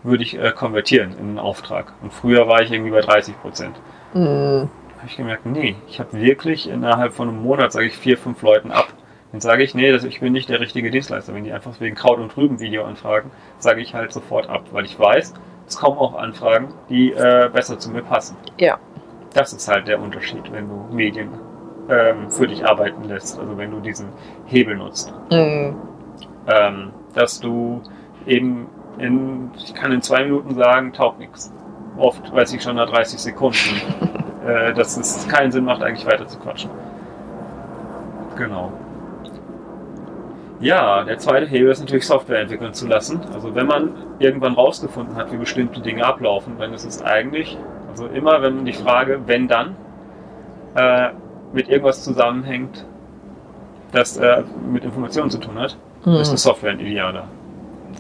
würde ich äh, konvertieren in einen Auftrag. Und früher war ich irgendwie bei 30%. Mhm. habe ich gemerkt, nee, ich habe wirklich innerhalb von einem Monat, sage ich vier, fünf Leuten ab. Dann sage ich, nee, das, ich bin nicht der richtige Dienstleister. Wenn die einfach wegen Kraut und Rüben Video anfragen, sage ich halt sofort ab, weil ich weiß, es kommen auch Anfragen, die äh, besser zu mir passen. Ja. Das ist halt der Unterschied, wenn du Medien ähm, für dich arbeiten lässt, also wenn du diesen Hebel nutzt. Mhm. Ähm, dass du eben in, ich kann in zwei Minuten sagen, taugt nichts. Oft weiß ich schon nach 30 Sekunden, äh, dass es keinen Sinn macht, eigentlich weiter zu quatschen. Genau. Ja, der zweite Hebel ist natürlich Software entwickeln zu lassen. Also wenn man irgendwann rausgefunden hat, wie bestimmte Dinge ablaufen, dann ist es eigentlich, also immer wenn die Frage, wenn dann, äh, mit irgendwas zusammenhängt, das äh, mit Informationen zu tun hat, Mhm. ist eine Software ein idealer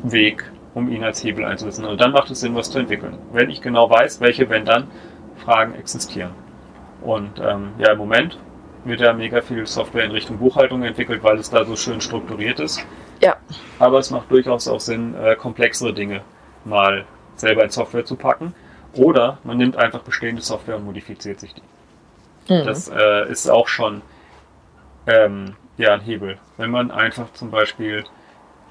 Weg, um ihn als Hebel einzusetzen. Und dann macht es Sinn, was zu entwickeln. Wenn ich genau weiß, welche Wenn-Dann-Fragen existieren. Und ähm, ja, im Moment wird ja mega viel Software in Richtung Buchhaltung entwickelt, weil es da so schön strukturiert ist. Ja. Aber es macht durchaus auch Sinn, äh, komplexere Dinge mal selber in Software zu packen. Oder man nimmt einfach bestehende Software und modifiziert sich die. Mhm. Das äh, ist auch schon ähm, ja, ein Hebel. Wenn man einfach zum Beispiel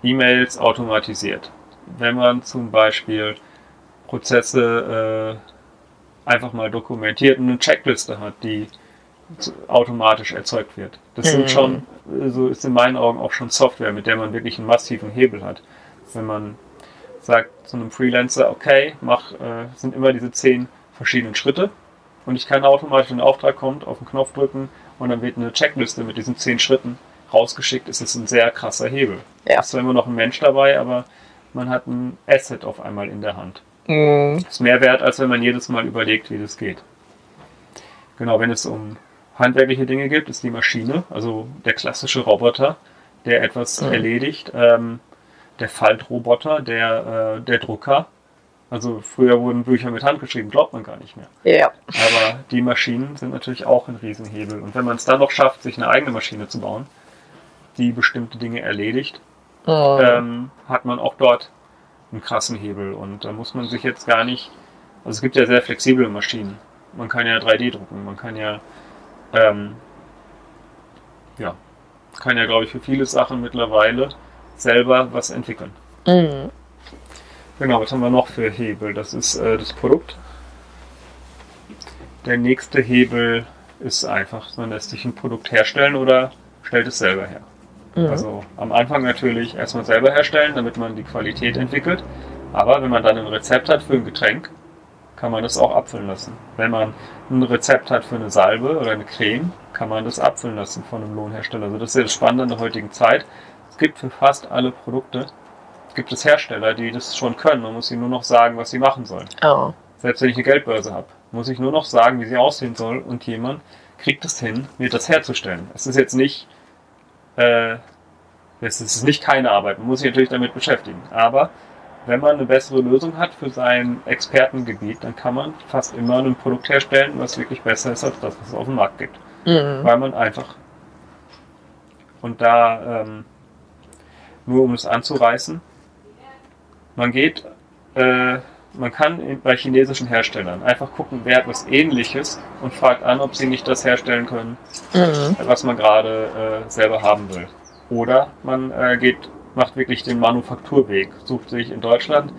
E-Mails automatisiert, wenn man zum Beispiel Prozesse äh, einfach mal dokumentiert und eine Checkliste hat, die automatisch erzeugt wird. Das sind schon, so ist in meinen Augen auch schon Software, mit der man wirklich einen massiven Hebel hat. Wenn man sagt zu einem Freelancer, okay, mach, äh, sind immer diese zehn verschiedenen Schritte und ich kann automatisch, wenn ein Auftrag kommt, auf den Knopf drücken und dann wird eine Checkliste mit diesen zehn Schritten rausgeschickt, ist es ein sehr krasser Hebel. Ja. Ist zwar immer noch ein Mensch dabei, aber man hat ein Asset auf einmal in der Hand. Mhm. Ist mehr wert, als wenn man jedes Mal überlegt, wie das geht. Genau, wenn es um handwerkliche Dinge geht, ist die Maschine, also der klassische Roboter, der etwas Mhm. erledigt, ähm, der Faltroboter, der, äh, der Drucker. Also früher wurden Bücher mit Hand geschrieben, glaubt man gar nicht mehr. Ja. Aber die Maschinen sind natürlich auch ein Riesenhebel. Und wenn man es dann noch schafft, sich eine eigene Maschine zu bauen, die bestimmte Dinge erledigt, Mhm. ähm, hat man auch dort einen krassen Hebel. Und da muss man sich jetzt gar nicht. Also es gibt ja sehr flexible Maschinen. Man kann ja 3D drucken, man kann ja, ähm, ja, kann ja, glaube ich, für viele Sachen mittlerweile selber was entwickeln. Mhm. Genau, was haben wir noch für Hebel? Das ist äh, das Produkt. Der nächste Hebel ist einfach, man lässt sich ein Produkt herstellen oder stellt es selber her. Mhm. Also am Anfang natürlich erstmal selber herstellen, damit man die Qualität entwickelt. Aber wenn man dann ein Rezept hat für ein Getränk, kann man das auch abfüllen lassen. Wenn man ein Rezept hat für eine Salbe oder eine Creme, kann man das abfüllen lassen von einem Lohnhersteller. Also das ist ja das Spannende in der heutigen Zeit. Es gibt für fast alle Produkte, gibt es Hersteller, die das schon können. Man muss ihnen nur noch sagen, was sie machen sollen. Oh. Selbst wenn ich eine Geldbörse habe, muss ich nur noch sagen, wie sie aussehen soll und jemand kriegt es hin, mir das herzustellen. Es ist jetzt nicht, äh, es ist nicht keine Arbeit, man muss sich natürlich damit beschäftigen. Aber wenn man eine bessere Lösung hat für sein Expertengebiet, dann kann man fast immer ein Produkt herstellen, was wirklich besser ist als das, was es auf dem Markt gibt. Mhm. Weil man einfach und da ähm, nur um es anzureißen, man geht, äh, man kann bei chinesischen Herstellern einfach gucken, wer hat was ähnliches und fragt an, ob sie nicht das herstellen können, Mhm. was man gerade äh, selber haben will. Oder man äh, geht, macht wirklich den Manufakturweg, sucht sich in Deutschland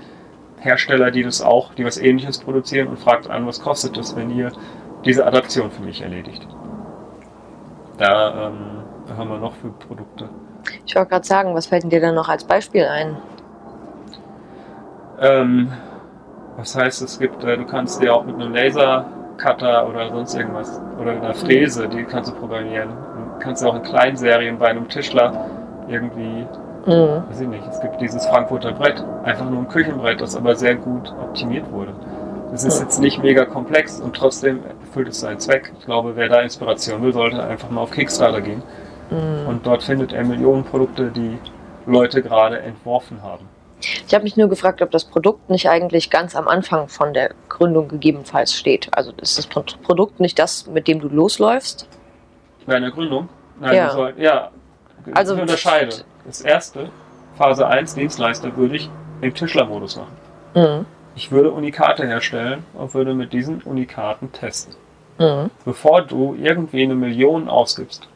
Hersteller, die das auch, die was ähnliches produzieren und fragt an, was kostet es, wenn ihr diese Adaption für mich erledigt. Da ähm, haben wir noch für Produkte. Ich wollte gerade sagen, was fällt denn dir denn noch als Beispiel ein? Ähm, was heißt, es gibt, äh, du kannst dir auch mit einem Lasercutter oder sonst irgendwas oder einer Fräse, die kannst du programmieren. Du kannst du auch in Kleinserien bei einem Tischler irgendwie, Mhm. weiß ich nicht, es gibt dieses Frankfurter Brett, einfach nur ein Küchenbrett, das aber sehr gut optimiert wurde. Es ist Hm. jetzt nicht mega komplex und trotzdem erfüllt es seinen Zweck. Ich glaube, wer da Inspiration will, sollte einfach mal auf Kickstarter gehen Und dort findet er Millionen Produkte, die Leute gerade entworfen haben. Ich habe mich nur gefragt, ob das Produkt nicht eigentlich ganz am Anfang von der Gründung gegebenenfalls steht. Also ist das Pro- Produkt nicht das, mit dem du losläufst? Bei einer Gründung? Nein, Ja. soll, ja. Also- ich unterscheide. Das erste, Phase 1, Dienstleister, würde ich im Tischlermodus machen. Mhm. Ich würde Unikate herstellen und würde mit diesen Unikaten testen. Mhm. Bevor du irgendwie eine Million ausgibst,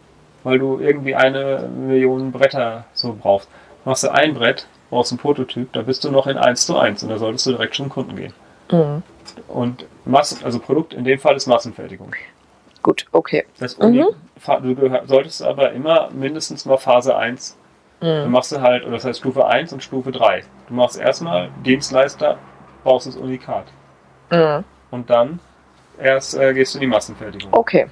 weil du irgendwie eine Million Bretter so brauchst, machst du ein Brett, brauchst einen Prototyp, da bist du noch in 1 zu 1 und da solltest du direkt zum Kunden gehen. Mhm. Und Massen, also Produkt in dem Fall ist Massenfertigung. Gut, okay. Das Uni, Fa- du solltest aber immer mindestens mal Phase 1. Dann Mhm. machst du halt, oder das heißt Stufe 1 und Stufe 3. Du machst erstmal Dienstleister, baust das Unikat. Mhm. Und dann erst äh, gehst du in die Massenfertigung. Okay.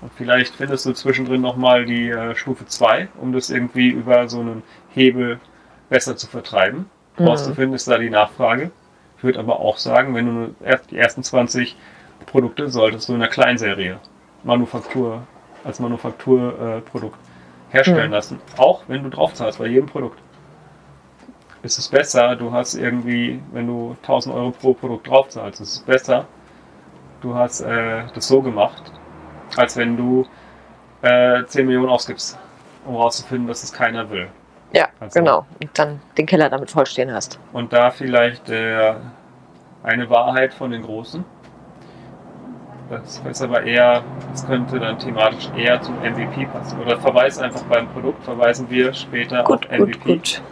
Und vielleicht findest du zwischendrin nochmal die äh, Stufe 2, um das irgendwie über so einen Hebel besser zu vertreiben. Mhm. Rauszufinden ist da die Nachfrage. Ich würde aber auch sagen, wenn du erst die ersten 20 Produkte solltest du in einer Kleinserie Manufaktur, als Manufakturprodukt äh, herstellen Mhm. lassen. Auch wenn du drauf zahlst bei jedem Produkt. Ist es besser, du hast irgendwie, wenn du 1000 Euro pro Produkt drauf zahlst, ist es besser, du hast äh, das so gemacht, als wenn du äh, 10 Millionen ausgibst, um rauszufinden, dass es keiner will. Ja, Also- genau. Und dann den Keller damit vollstehen hast. Und da vielleicht äh, eine Wahrheit von den Großen. Das ist aber eher, das könnte dann thematisch eher zum MVP passen. Oder verweis einfach beim Produkt, verweisen wir später Gut, auf MVP. gut, gut.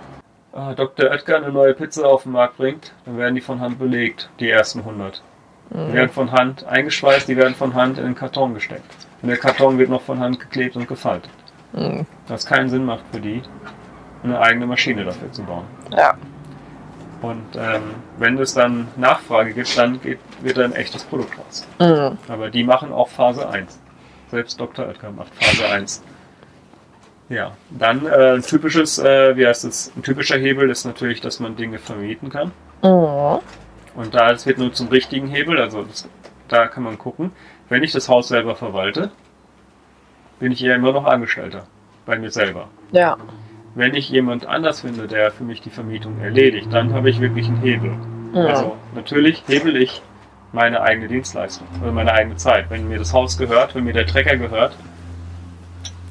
Ah, Dr. Oetker eine neue Pizza auf den Markt bringt, dann werden die von Hand belegt, die ersten 100. Die Mhm. werden von Hand eingeschweißt, die werden von Hand in den Karton gesteckt. Und der Karton wird noch von Hand geklebt und gefaltet. Mhm. Was keinen Sinn macht für die, eine eigene Maschine dafür zu bauen. Ja. Und ähm, wenn es dann Nachfrage gibt, dann geht, wird ein echtes Produkt raus. Mhm. Aber die machen auch Phase 1. Selbst Dr. Oetker macht Phase 1. Ja, dann äh, ein typisches, äh, wie heißt es, ein typischer Hebel ist natürlich, dass man Dinge vermieten kann. Mhm. Und da es wird nur zum richtigen Hebel, also das, da kann man gucken. Wenn ich das Haus selber verwalte, bin ich ja immer noch Angestellter bei mir selber. Ja. Wenn ich jemand anders finde, der für mich die Vermietung erledigt, dann habe ich wirklich einen Hebel. Mhm. Also natürlich hebel ich meine eigene Dienstleistung oder meine eigene Zeit. Wenn mir das Haus gehört, wenn mir der Trecker gehört,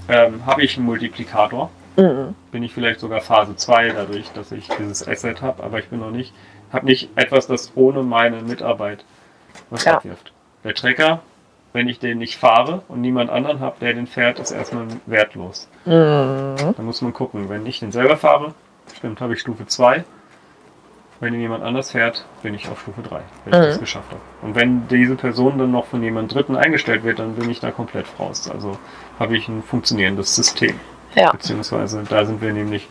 ähm, habe ich einen Multiplikator. Mhm. Bin ich vielleicht sogar Phase 2 dadurch, dass ich dieses Asset habe, aber ich bin noch nicht, habe nicht etwas, das ohne meine Mitarbeit was Ja. abwirft. Der Trecker, wenn ich den nicht fahre und niemand anderen habe, der den fährt, ist erstmal wertlos. Mhm. Da muss man gucken. Wenn ich den selber fahre, stimmt, habe ich Stufe 2. Wenn ihn jemand anders fährt, bin ich auf Stufe 3, wenn ich Mhm. das geschafft habe. Und wenn diese Person dann noch von jemand Dritten eingestellt wird, dann bin ich da komplett raus. Also habe ich ein funktionierendes System. Ja. Beziehungsweise da sind wir nämlich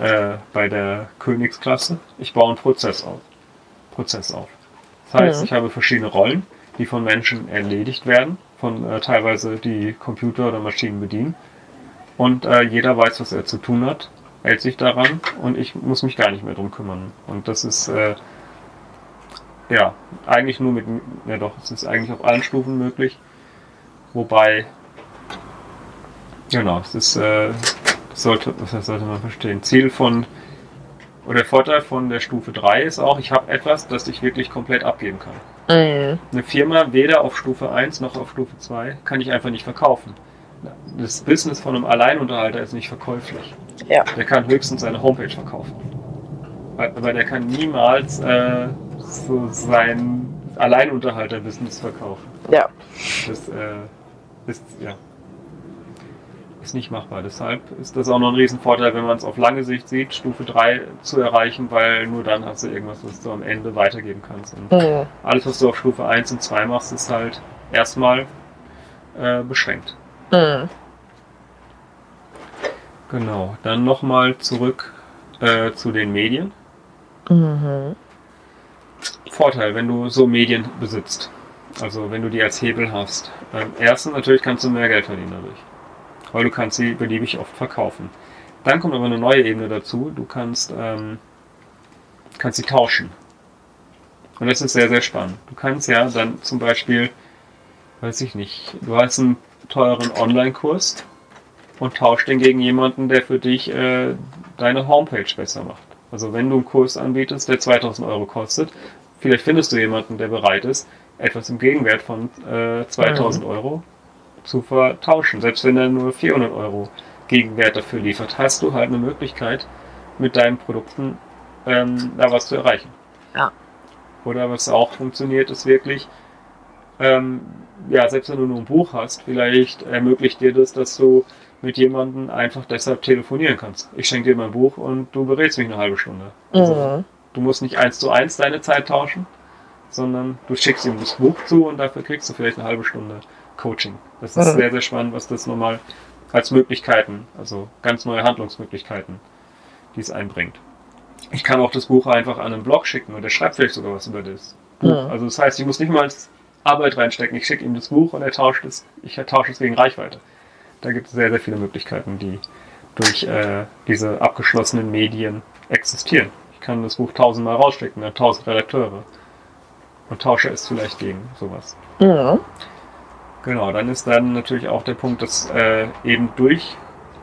äh, bei der Königsklasse. Ich baue einen Prozess auf. Prozess auf. Das heißt, Mhm. ich habe verschiedene Rollen, die von Menschen erledigt werden, von äh, teilweise die Computer oder Maschinen bedienen. Und äh, jeder weiß, was er zu tun hat, hält sich daran und ich muss mich gar nicht mehr drum kümmern. Und das ist äh, ja eigentlich nur mit, ja doch, es ist eigentlich auf allen Stufen möglich. Wobei, genau, es ist, äh, sollte, das sollte man verstehen. Ziel von, oder der Vorteil von der Stufe 3 ist auch, ich habe etwas, das ich wirklich komplett abgeben kann. Mhm. Eine Firma weder auf Stufe 1 noch auf Stufe 2 kann ich einfach nicht verkaufen. Das Business von einem Alleinunterhalter ist nicht verkäuflich. Ja. Der kann höchstens seine Homepage verkaufen. Aber der kann niemals äh, so sein Alleinunterhalter-Business verkaufen. Ja. Das äh, ist, ja, ist nicht machbar. Deshalb ist das auch noch ein Riesenvorteil, wenn man es auf lange Sicht sieht, Stufe 3 zu erreichen, weil nur dann hast du irgendwas, was du am Ende weitergeben kannst. Und Mhm. alles, was du auf Stufe 1 und 2 machst, ist halt erstmal äh, beschränkt. Mhm. Genau. Dann nochmal zurück äh, zu den Medien. Mhm. Vorteil, wenn du so Medien besitzt. Also wenn du die als Hebel hast. Ähm, erstens natürlich kannst du mehr Geld verdienen dadurch. Weil du kannst sie beliebig oft verkaufen. Dann kommt aber eine neue Ebene dazu. Du kannst, ähm, kannst sie tauschen. Und das ist sehr, sehr spannend. Du kannst ja dann zum Beispiel, weiß ich nicht, du hast einen teuren Online-Kurs und tausch den gegen jemanden, der für dich äh, deine Homepage besser macht. Also wenn du einen Kurs anbietest, der 2000 Euro kostet, vielleicht findest du jemanden, der bereit ist, etwas im Gegenwert von äh, 2000 Mhm. Euro zu vertauschen. Selbst wenn er nur 400 Euro Gegenwert dafür liefert, hast du halt eine Möglichkeit, mit deinen Produkten ähm, da was zu erreichen. Ja. Oder was auch funktioniert, ist wirklich, ähm, ja, selbst wenn du nur ein Buch hast, vielleicht ermöglicht dir das, dass du mit jemandem einfach deshalb telefonieren kannst. Ich schenke dir mein Buch und du berätst mich eine halbe Stunde. Also, Mhm. Du musst nicht eins zu eins deine Zeit tauschen, sondern du schickst ihm das Buch zu und dafür kriegst du vielleicht eine halbe Stunde Coaching. Das ist Mhm. sehr, sehr spannend, was das nochmal als Möglichkeiten, also ganz neue Handlungsmöglichkeiten, die es einbringt. Ich kann auch das Buch einfach an einen Blog schicken und er schreibt vielleicht sogar was über das Buch. Mhm. Also das heißt, ich muss nicht mal Arbeit reinstecken. Ich schicke ihm das Buch und er tauscht es, ich tausche es gegen Reichweite. Da gibt es sehr, sehr viele Möglichkeiten, die durch äh, diese abgeschlossenen Medien existieren. Ich kann das Buch tausendmal rausstecken an tausend Redakteure und tausche es vielleicht gegen sowas. Mhm. Genau, dann ist dann natürlich auch der Punkt, dass äh, eben durch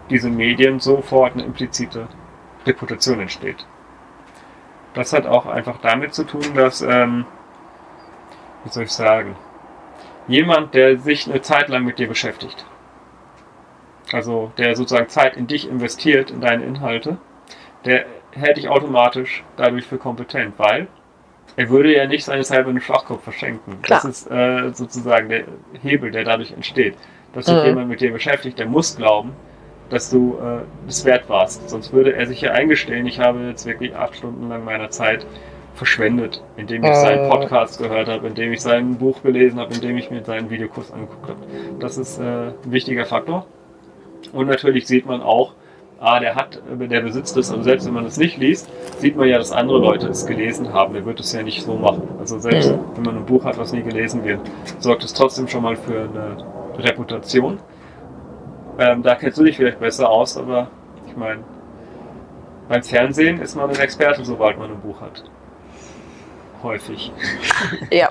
diese Medien sofort eine implizite Reputation entsteht. Das hat auch einfach damit zu tun, dass, ähm, wie soll ich sagen, jemand, der sich eine Zeit lang mit dir beschäftigt, also der sozusagen Zeit in dich investiert, in deine Inhalte, der hält dich automatisch dadurch für kompetent, weil er würde ja nicht seine Zeit bei einem Schwachkopf verschenken. Klar. Das ist äh, sozusagen der Hebel, der dadurch entsteht. Dass sich Mhm. jemand mit dir beschäftigt, der muss glauben, dass du äh, es wert warst. Sonst würde er sich ja eingestehen, ich habe jetzt wirklich acht Stunden lang meiner Zeit verschwendet, indem ich seinen Podcast gehört habe, indem ich sein Buch gelesen habe, indem ich mir seinen Videokurs angeguckt habe. Das ist äh, ein wichtiger Faktor. Und natürlich sieht man auch, ah, der hat, der besitzt es, also selbst wenn man es nicht liest, sieht man ja, dass andere Leute es gelesen haben. Der wird es ja nicht so machen. Also selbst Mhm. wenn man ein Buch hat, was nie gelesen wird, sorgt es trotzdem schon mal für eine Reputation. Ähm, da kennst du dich vielleicht besser aus, aber ich meine, beim Fernsehen ist man ein Experte, sobald man ein Buch hat. Häufig. Ja.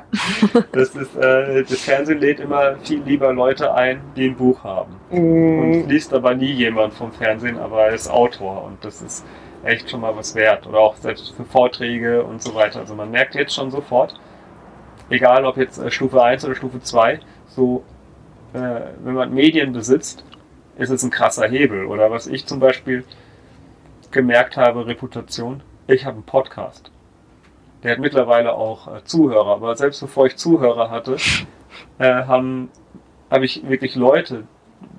Das, ist, äh, das Fernsehen lädt immer viel lieber Leute ein, die ein Buch haben. Und Mhm. liest aber nie jemand vom Fernsehen, aber er ist Autor und das ist echt schon mal was wert. Oder auch selbst für Vorträge und so weiter. Also man merkt jetzt schon sofort, egal ob jetzt äh, Stufe 1 oder Stufe 2, so äh, wenn man Medien besitzt, ist es ein krasser Hebel. Oder was ich zum Beispiel gemerkt habe, Reputation, ich habe einen Podcast. Der hat mittlerweile auch äh, Zuhörer, aber selbst bevor ich Zuhörer hatte, äh, haben habe ich wirklich Leute,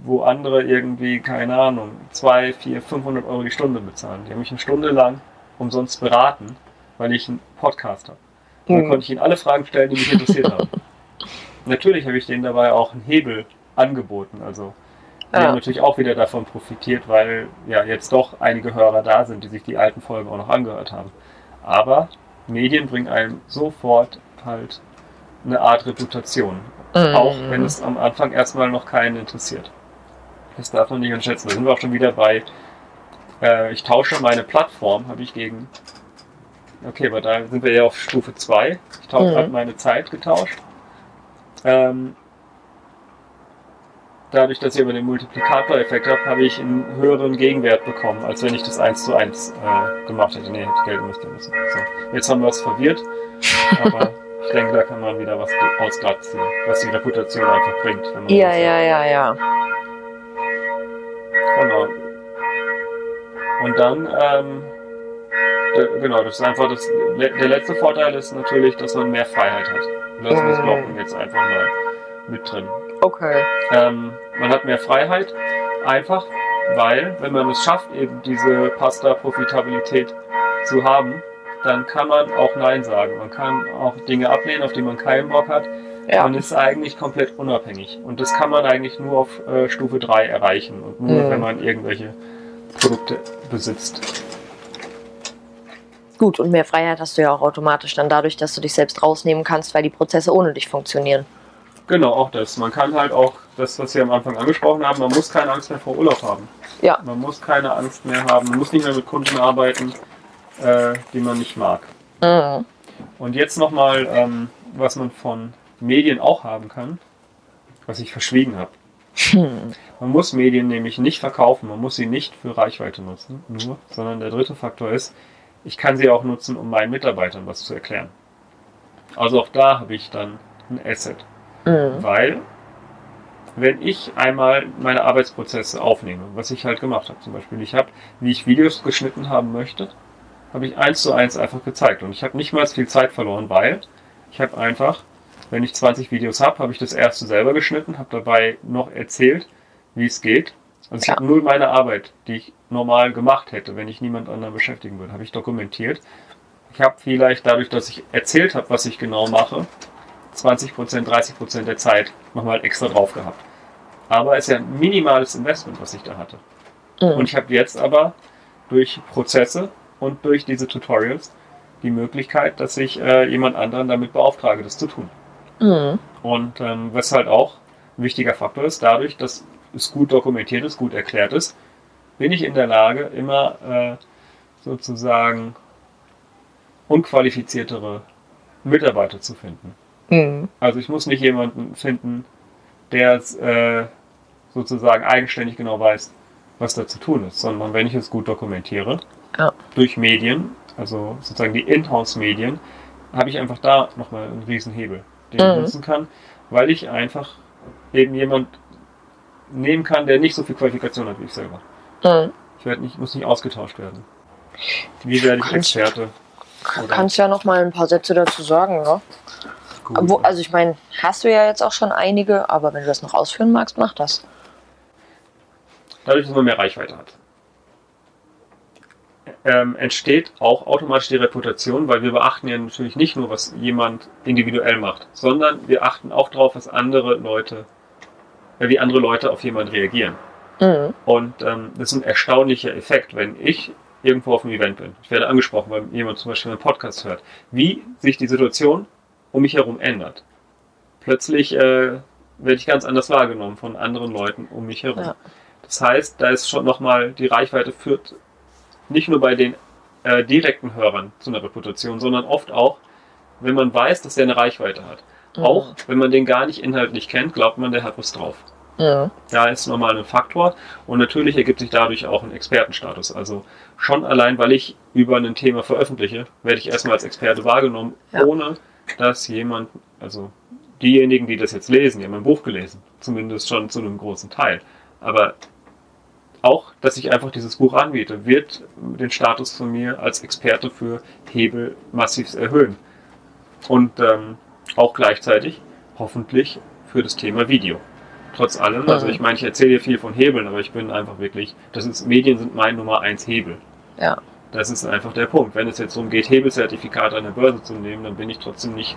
wo andere irgendwie, keine Ahnung, 2, 4, 500 Euro die Stunde bezahlen. Die haben mich eine Stunde lang umsonst beraten, weil ich einen Podcast habe. Und Dann Mhm. konnte ich ihnen alle Fragen stellen, die mich interessiert haben. Natürlich habe ich denen dabei auch einen Hebel angeboten. Also die Ja. haben natürlich auch wieder davon profitiert, weil ja jetzt doch einige Hörer da sind, die sich die alten Folgen auch noch angehört haben. Aber Medien bringen einem sofort halt eine Art Reputation. Mhm. Auch wenn es am Anfang erstmal noch keinen interessiert. Das darf man nicht unterschätzen. Da sind wir auch schon wieder bei, äh, ich tausche meine Plattform, habe ich gegen, okay, aber da sind wir ja auf Stufe 2. Ich tausche Mhm. habe meine Zeit getauscht. Ähm, dadurch, dass ich aber den Multiplikatoreffekt habe, habe ich einen höheren Gegenwert bekommen, als wenn ich das 1 zu 1 äh, gemacht hätte. Nee, hätte ich Geld investieren müssen. So, jetzt haben wir es verwirrt, aber ich denke, da kann man wieder was ziehen, was die Reputation einfach bringt. Ja, ja, ja, ja. Genau. Und dann, ähm, genau, das ist einfach das, der letzte Vorteil ist natürlich, dass man mehr Freiheit hat. Und das ist das Mhm. Blocken jetzt einfach mal mit drin. Okay. Ähm, man hat mehr Freiheit, einfach, weil, wenn man es schafft, eben diese Pasta-Profitabilität zu haben, dann kann man auch Nein sagen. Man kann auch Dinge ablehnen, auf die man keinen Bock hat. Ja. Man ist eigentlich komplett unabhängig. Und das kann man eigentlich nur auf äh, Stufe 3 erreichen. Und nur, Mhm. wenn man irgendwelche Produkte besitzt. Gut, und mehr Freiheit hast du ja auch automatisch dann dadurch, dass du dich selbst rausnehmen kannst, weil die Prozesse ohne dich funktionieren. Genau, auch das. Man kann halt auch das, was wir am Anfang angesprochen haben, man muss keine Angst mehr vor Urlaub haben. Ja. Man muss keine Angst mehr haben. Man muss nicht mehr mit Kunden arbeiten, äh, die man nicht mag. Mhm. Und jetzt nochmal, ähm, was man von Medien auch haben kann, was ich verschwiegen habe. Hm. Man muss Medien nämlich nicht verkaufen, man muss sie nicht für Reichweite nutzen, nur, sondern der dritte Faktor ist, ich kann sie auch nutzen, um meinen Mitarbeitern was zu erklären. Also auch da habe ich dann ein Asset, Mhm. weil wenn ich einmal meine Arbeitsprozesse aufnehme, was ich halt gemacht habe, zum Beispiel, ich habe, wie ich Videos geschnitten haben möchte, habe ich eins zu eins einfach gezeigt und ich habe nicht mal viel Zeit verloren, weil ich habe einfach, wenn ich 20 Videos habe, habe ich das erste selber geschnitten, habe dabei noch erzählt, wie es geht. Also ich habe null meine Arbeit, die ich normal gemacht hätte, wenn ich niemand anderen beschäftigen würde, habe ich dokumentiert. Ich habe vielleicht dadurch, dass ich erzählt habe, was ich genau mache, 20%, 30% der Zeit nochmal extra drauf gehabt. Aber es ist ja ein minimales Investment, was ich da hatte. Mhm. Und ich habe jetzt aber durch Prozesse und durch diese Tutorials die Möglichkeit, dass ich äh, jemand anderen damit beauftrage, das zu tun. Mhm. Und ähm, was halt auch ein wichtiger Faktor ist, dadurch, dass es gut dokumentiert ist, gut erklärt ist, bin ich in der Lage, immer äh, sozusagen unqualifiziertere Mitarbeiter zu finden. Mhm. Also ich muss nicht jemanden finden, der äh, sozusagen eigenständig genau weiß, was da zu tun ist, sondern wenn ich es gut dokumentiere, Ja. durch Medien, also sozusagen die Inhouse-Medien, habe ich einfach da nochmal einen riesen Hebel, den ich Mhm. nutzen kann, weil ich einfach eben jemand nehmen kann, der nicht so viel Qualifikation hat wie ich selber. Mhm. Ich werde nicht, muss nicht ausgetauscht werden. Wie werde ich Kannst- Experte? Oder- Kannst ja noch mal ein paar Sätze dazu sagen, ne? Gut. Wo, also ich meine, hast du ja jetzt auch schon einige, aber wenn du das noch ausführen magst, mach das. dadurch, dass man mehr Reichweite hat. Ähm, entsteht auch automatisch die Reputation, weil wir beachten ja natürlich nicht nur, was jemand individuell macht, sondern wir achten auch darauf, was andere Leute, äh, wie andere Leute auf jemanden reagieren. Mhm. Und ähm, das ist ein erstaunlicher Effekt, wenn ich irgendwo auf einem Event bin. Ich werde angesprochen, weil jemand zum Beispiel einen Podcast hört, wie sich die Situation um mich herum ändert. Plötzlich äh, werde ich ganz anders wahrgenommen von anderen Leuten um mich herum. Ja. Das heißt, da ist schon nochmal die Reichweite führt nicht nur bei den äh, direkten Hörern zu einer Reputation, sondern oft auch, wenn man weiß, dass der eine Reichweite hat. Mhm. Auch wenn man den gar nicht inhaltlich kennt, glaubt man, der hat was drauf. Mhm. Da ist nochmal ein Faktor und natürlich ergibt sich dadurch auch ein Expertenstatus. Also schon allein, weil ich über ein Thema veröffentliche, werde ich erstmal als Experte wahrgenommen, Ja. ohne dass jemand, also diejenigen, die das jetzt lesen, die haben mein Buch gelesen, zumindest schon zu einem großen Teil. Aber auch, dass ich einfach dieses Buch anbiete, wird den Status von mir als Experte für Hebel massiv erhöhen. Und ähm, auch gleichzeitig hoffentlich für das Thema Video. Trotz allem, also ich meine, ich erzähle hier viel von Hebeln, aber ich bin einfach wirklich, das ist, Medien sind mein Nummer eins Hebel. Ja. Das ist einfach der Punkt. Wenn es jetzt darum geht, Hebelzertifikate an der Börse zu nehmen, dann bin ich trotzdem nicht,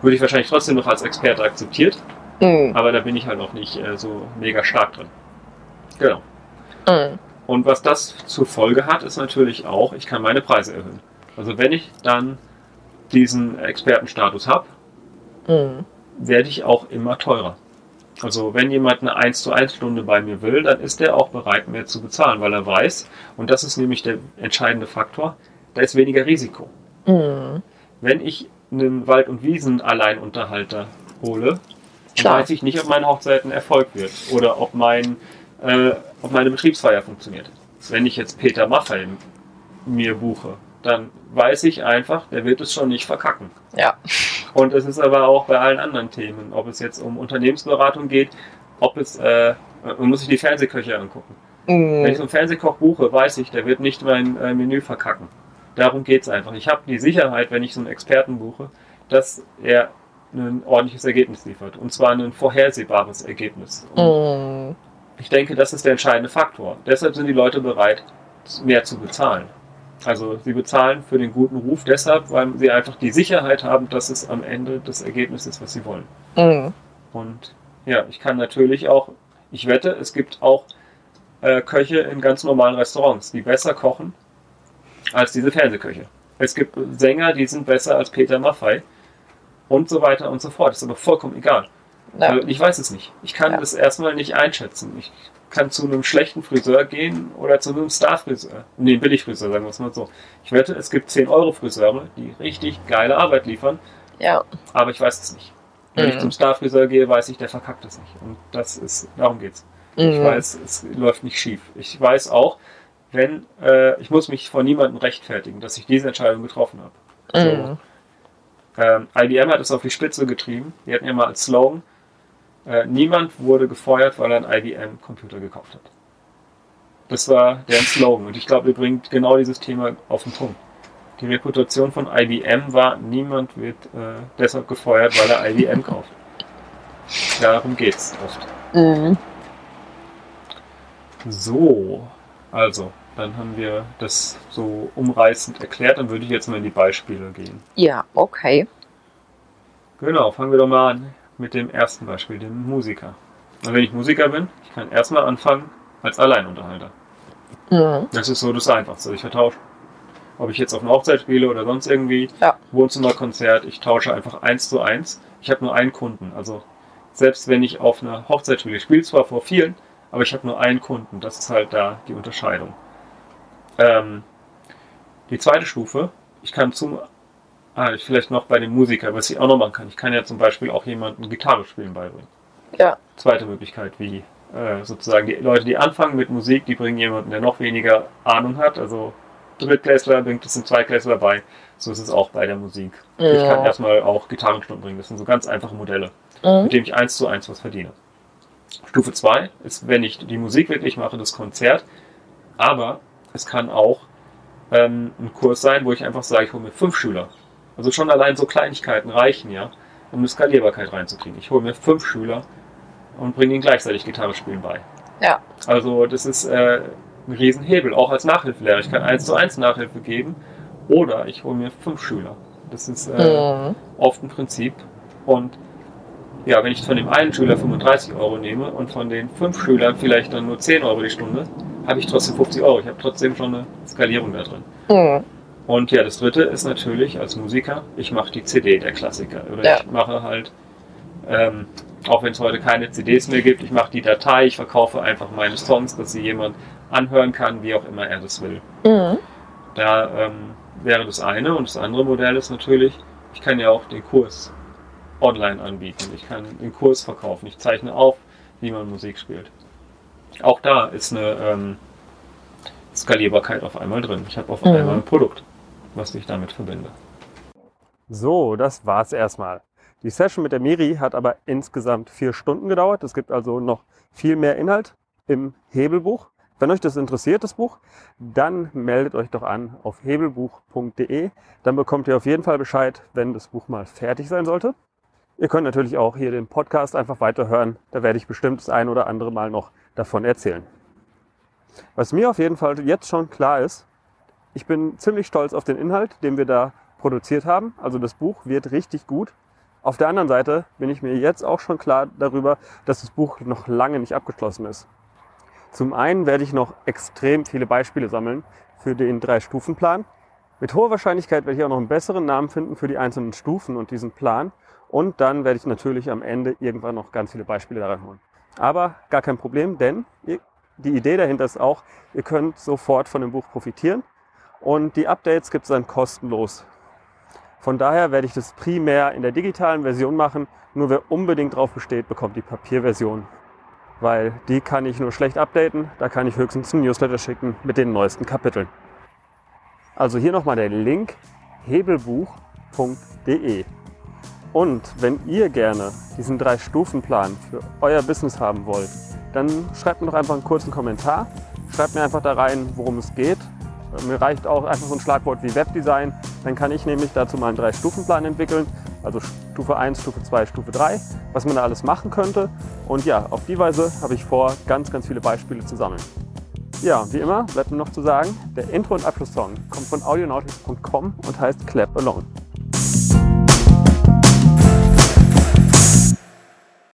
würde ich wahrscheinlich trotzdem noch als Experte akzeptiert, Mhm. aber da bin ich halt noch nicht äh, so mega stark drin. Genau. Mhm. Und was das zur Folge hat, ist natürlich auch, ich kann meine Preise erhöhen. Also wenn ich dann diesen Expertenstatus habe, Mhm. werde ich auch immer teurer. Also wenn jemand eine 1 zu 1 Stunde bei mir will, dann ist er auch bereit, mehr zu bezahlen, weil er weiß, und das ist nämlich der entscheidende Faktor, da ist weniger Risiko. Mhm. Wenn ich einen Wald- und Wiesen-Alleinunterhalter hole, dann weiß ich nicht, ob meine Hochzeit ein Erfolg wird oder ob, mein, äh, ob meine Betriebsfeier funktioniert. Wenn ich jetzt Peter Maffay mir buche, dann weiß ich einfach, der wird es schon nicht verkacken. Ja. Und es ist aber auch bei allen anderen Themen, ob es jetzt um Unternehmensberatung geht, ob es, äh, man muss sich die Fernsehköche angucken. Wenn ich so Mhm. einen Fernsehkoch buche, weiß ich, der wird nicht mein äh, Menü verkacken. Darum geht's einfach. Ich habe die Sicherheit, wenn ich so einen Experten buche, dass er ein ordentliches Ergebnis liefert. Und zwar ein vorhersehbares Ergebnis. Mhm. ich denke, das ist der entscheidende Faktor. Deshalb sind die Leute bereit, mehr zu bezahlen. Also sie bezahlen für den guten Ruf deshalb, weil sie einfach die Sicherheit haben, dass es am Ende das Ergebnis ist, was sie wollen. Mhm. Und ja, ich kann natürlich auch, ich wette, es gibt auch äh, Köche in ganz normalen Restaurants, die besser kochen als diese Fernsehköche. Es gibt Sänger, die sind besser als Peter Maffay und so weiter und so fort. Das ist aber vollkommen egal. Ja. Also ich weiß es nicht. Ich kann Ja. das erstmal nicht einschätzen. Ich kann zu einem schlechten Friseur gehen oder zu einem Star-Friseur. Nee, Billigfriseur, sagen wir es mal so. Ich wette, es gibt 10-Euro-Friseure, die richtig geile Arbeit liefern, ja. aber ich weiß es nicht. Wenn ich Mhm. zum Starfriseur gehe, weiß ich, der verkackt es nicht. Und das ist, darum geht's. Ich Mhm. weiß, es läuft nicht schief. Ich weiß auch, wenn, äh, ich muss mich vor niemandem rechtfertigen, dass ich diese Entscheidung getroffen habe. So. Mhm. Ähm, IBM hat es auf die Spitze getrieben. Die hatten ja mal als Slogan, äh, niemand wurde gefeuert, weil er einen IBM-Computer gekauft hat. Das war deren Slogan. Und ich glaube, ihr bringt genau dieses Thema auf den Punkt. Die Reputation von IBM war, niemand wird äh, deshalb gefeuert, weil er IBM kauft. Darum geht's oft. Mhm. So, also, dann haben wir das so umreißend erklärt. Dann würde ich jetzt mal in die Beispiele gehen. Ja, okay. Genau, fangen wir doch mal an mit dem ersten Beispiel, dem Musiker. Und wenn ich Musiker bin, ich kann erstmal anfangen als Alleinunterhalter. Mhm. Das ist so das Einfachste. Ich vertausche. Ob ich jetzt auf einer Hochzeit spiele oder sonst irgendwie, Ja. Wohnzimmerkonzert, ich tausche einfach eins zu eins. Ich habe nur einen Kunden. Also selbst wenn ich auf einer Hochzeit spiele, ich spiele zwar vor vielen, aber ich habe nur einen Kunden. Das ist halt da die Unterscheidung. Ähm, die zweite Stufe, ich kann zum, ah, vielleicht noch bei dem Musiker, was ich auch noch machen kann. Ich kann ja zum Beispiel auch jemandem Gitarre spielen beibringen. Ja. Zweite Möglichkeit, wie äh, sozusagen die Leute, die anfangen mit Musik, die bringen jemanden, der noch weniger Ahnung hat. Also Drittklässler bringt es sind Zweitklässler bei. So ist es auch bei der Musik. Ich kann Ja. erstmal auch Gitarrenstunden bringen. Das sind so ganz einfache Modelle, Mhm. mit denen ich eins zu eins was verdiene. Stufe 2 ist, wenn ich die Musik wirklich mache, das Konzert. Aber es kann auch ähm, ein Kurs sein, wo ich einfach sage, ich hole mir fünf Schüler. Also schon allein so Kleinigkeiten reichen ja, um eine Skalierbarkeit reinzukriegen. Ich hole mir fünf Schüler und bringe ihnen gleichzeitig Gitarre spielen bei. Ja. Also das ist äh, ein Riesenhebel, auch als Nachhilfelehrer. Ich kann eins zu eins Nachhilfe geben oder ich hole mir fünf Schüler. Das ist äh, Mhm. oft ein Prinzip. Und ja, wenn ich von dem einen Schüler 35 Euro nehme und von den fünf Schülern vielleicht dann nur 10 Euro die Stunde, habe ich trotzdem 50 Euro. Ich habe trotzdem schon eine Skalierung da drin. Mhm. Und ja, das dritte ist natürlich als Musiker, ich mache die CD der Klassiker. Oder Ja. ich mache halt, ähm, auch wenn es heute keine CDs mehr gibt, ich mache die Datei, ich verkaufe einfach meine Songs, dass sie jemand anhören kann, wie auch immer er das will. Mhm. Da ähm, wäre das eine. Und das andere Modell ist natürlich, ich kann ja auch den Kurs online anbieten. Ich kann den Kurs verkaufen. Ich zeichne auf, wie man Musik spielt. Auch da ist eine ähm, Skalierbarkeit auf einmal drin. Ich habe auf Mhm. einmal ein Produkt, was ich damit verbinde. So, das war's erstmal. Die Session mit der Miri hat aber insgesamt vier Stunden gedauert. Es gibt also noch viel mehr Inhalt im Hebelbuch. Wenn euch das interessiert, das Buch, dann meldet euch doch an auf hebelbuch.de. Dann bekommt ihr auf jeden Fall Bescheid, wenn das Buch mal fertig sein sollte. Ihr könnt natürlich auch hier den Podcast einfach weiterhören. Da werde ich bestimmt das ein oder andere Mal noch davon erzählen. Was mir auf jeden Fall jetzt schon klar ist, ich bin ziemlich stolz auf den Inhalt, den wir da produziert haben. Also das Buch wird richtig gut. Auf der anderen Seite bin ich mir jetzt auch schon klar darüber, dass das Buch noch lange nicht abgeschlossen ist. Zum einen werde ich noch extrem viele Beispiele sammeln für den Drei-Stufen-Plan. Mit hoher Wahrscheinlichkeit werde ich auch noch einen besseren Namen finden für die einzelnen Stufen und diesen Plan. Und dann werde ich natürlich am Ende irgendwann noch ganz viele Beispiele daran holen. Aber gar kein Problem, denn die Idee dahinter ist auch, ihr könnt sofort von dem Buch profitieren. Und die Updates gibt es dann kostenlos. Von daher werde ich das primär in der digitalen Version machen. Nur wer unbedingt drauf besteht, bekommt die Papierversion. Weil die kann ich nur schlecht updaten. Da kann ich höchstens einen Newsletter schicken mit den neuesten Kapiteln. Also hier nochmal der Link hebelbuch.de. Und wenn ihr gerne diesen Drei-Stufen-Plan für euer Business haben wollt, dann schreibt mir doch einfach einen kurzen Kommentar. Schreibt mir einfach da rein, worum es geht. Mir reicht auch einfach so ein Schlagwort wie Webdesign. Dann kann ich nämlich dazu mal einen Drei-Stufen-Plan entwickeln. Also Stufe 1, Stufe 2, Stufe 3, was man da alles machen könnte. Und ja, auf die Weise habe ich vor, ganz, ganz viele Beispiele zu sammeln. Ja, wie immer bleibt mir noch zu sagen, der Intro- und Abschlusssong kommt von audionautics.com und heißt Clap Alone.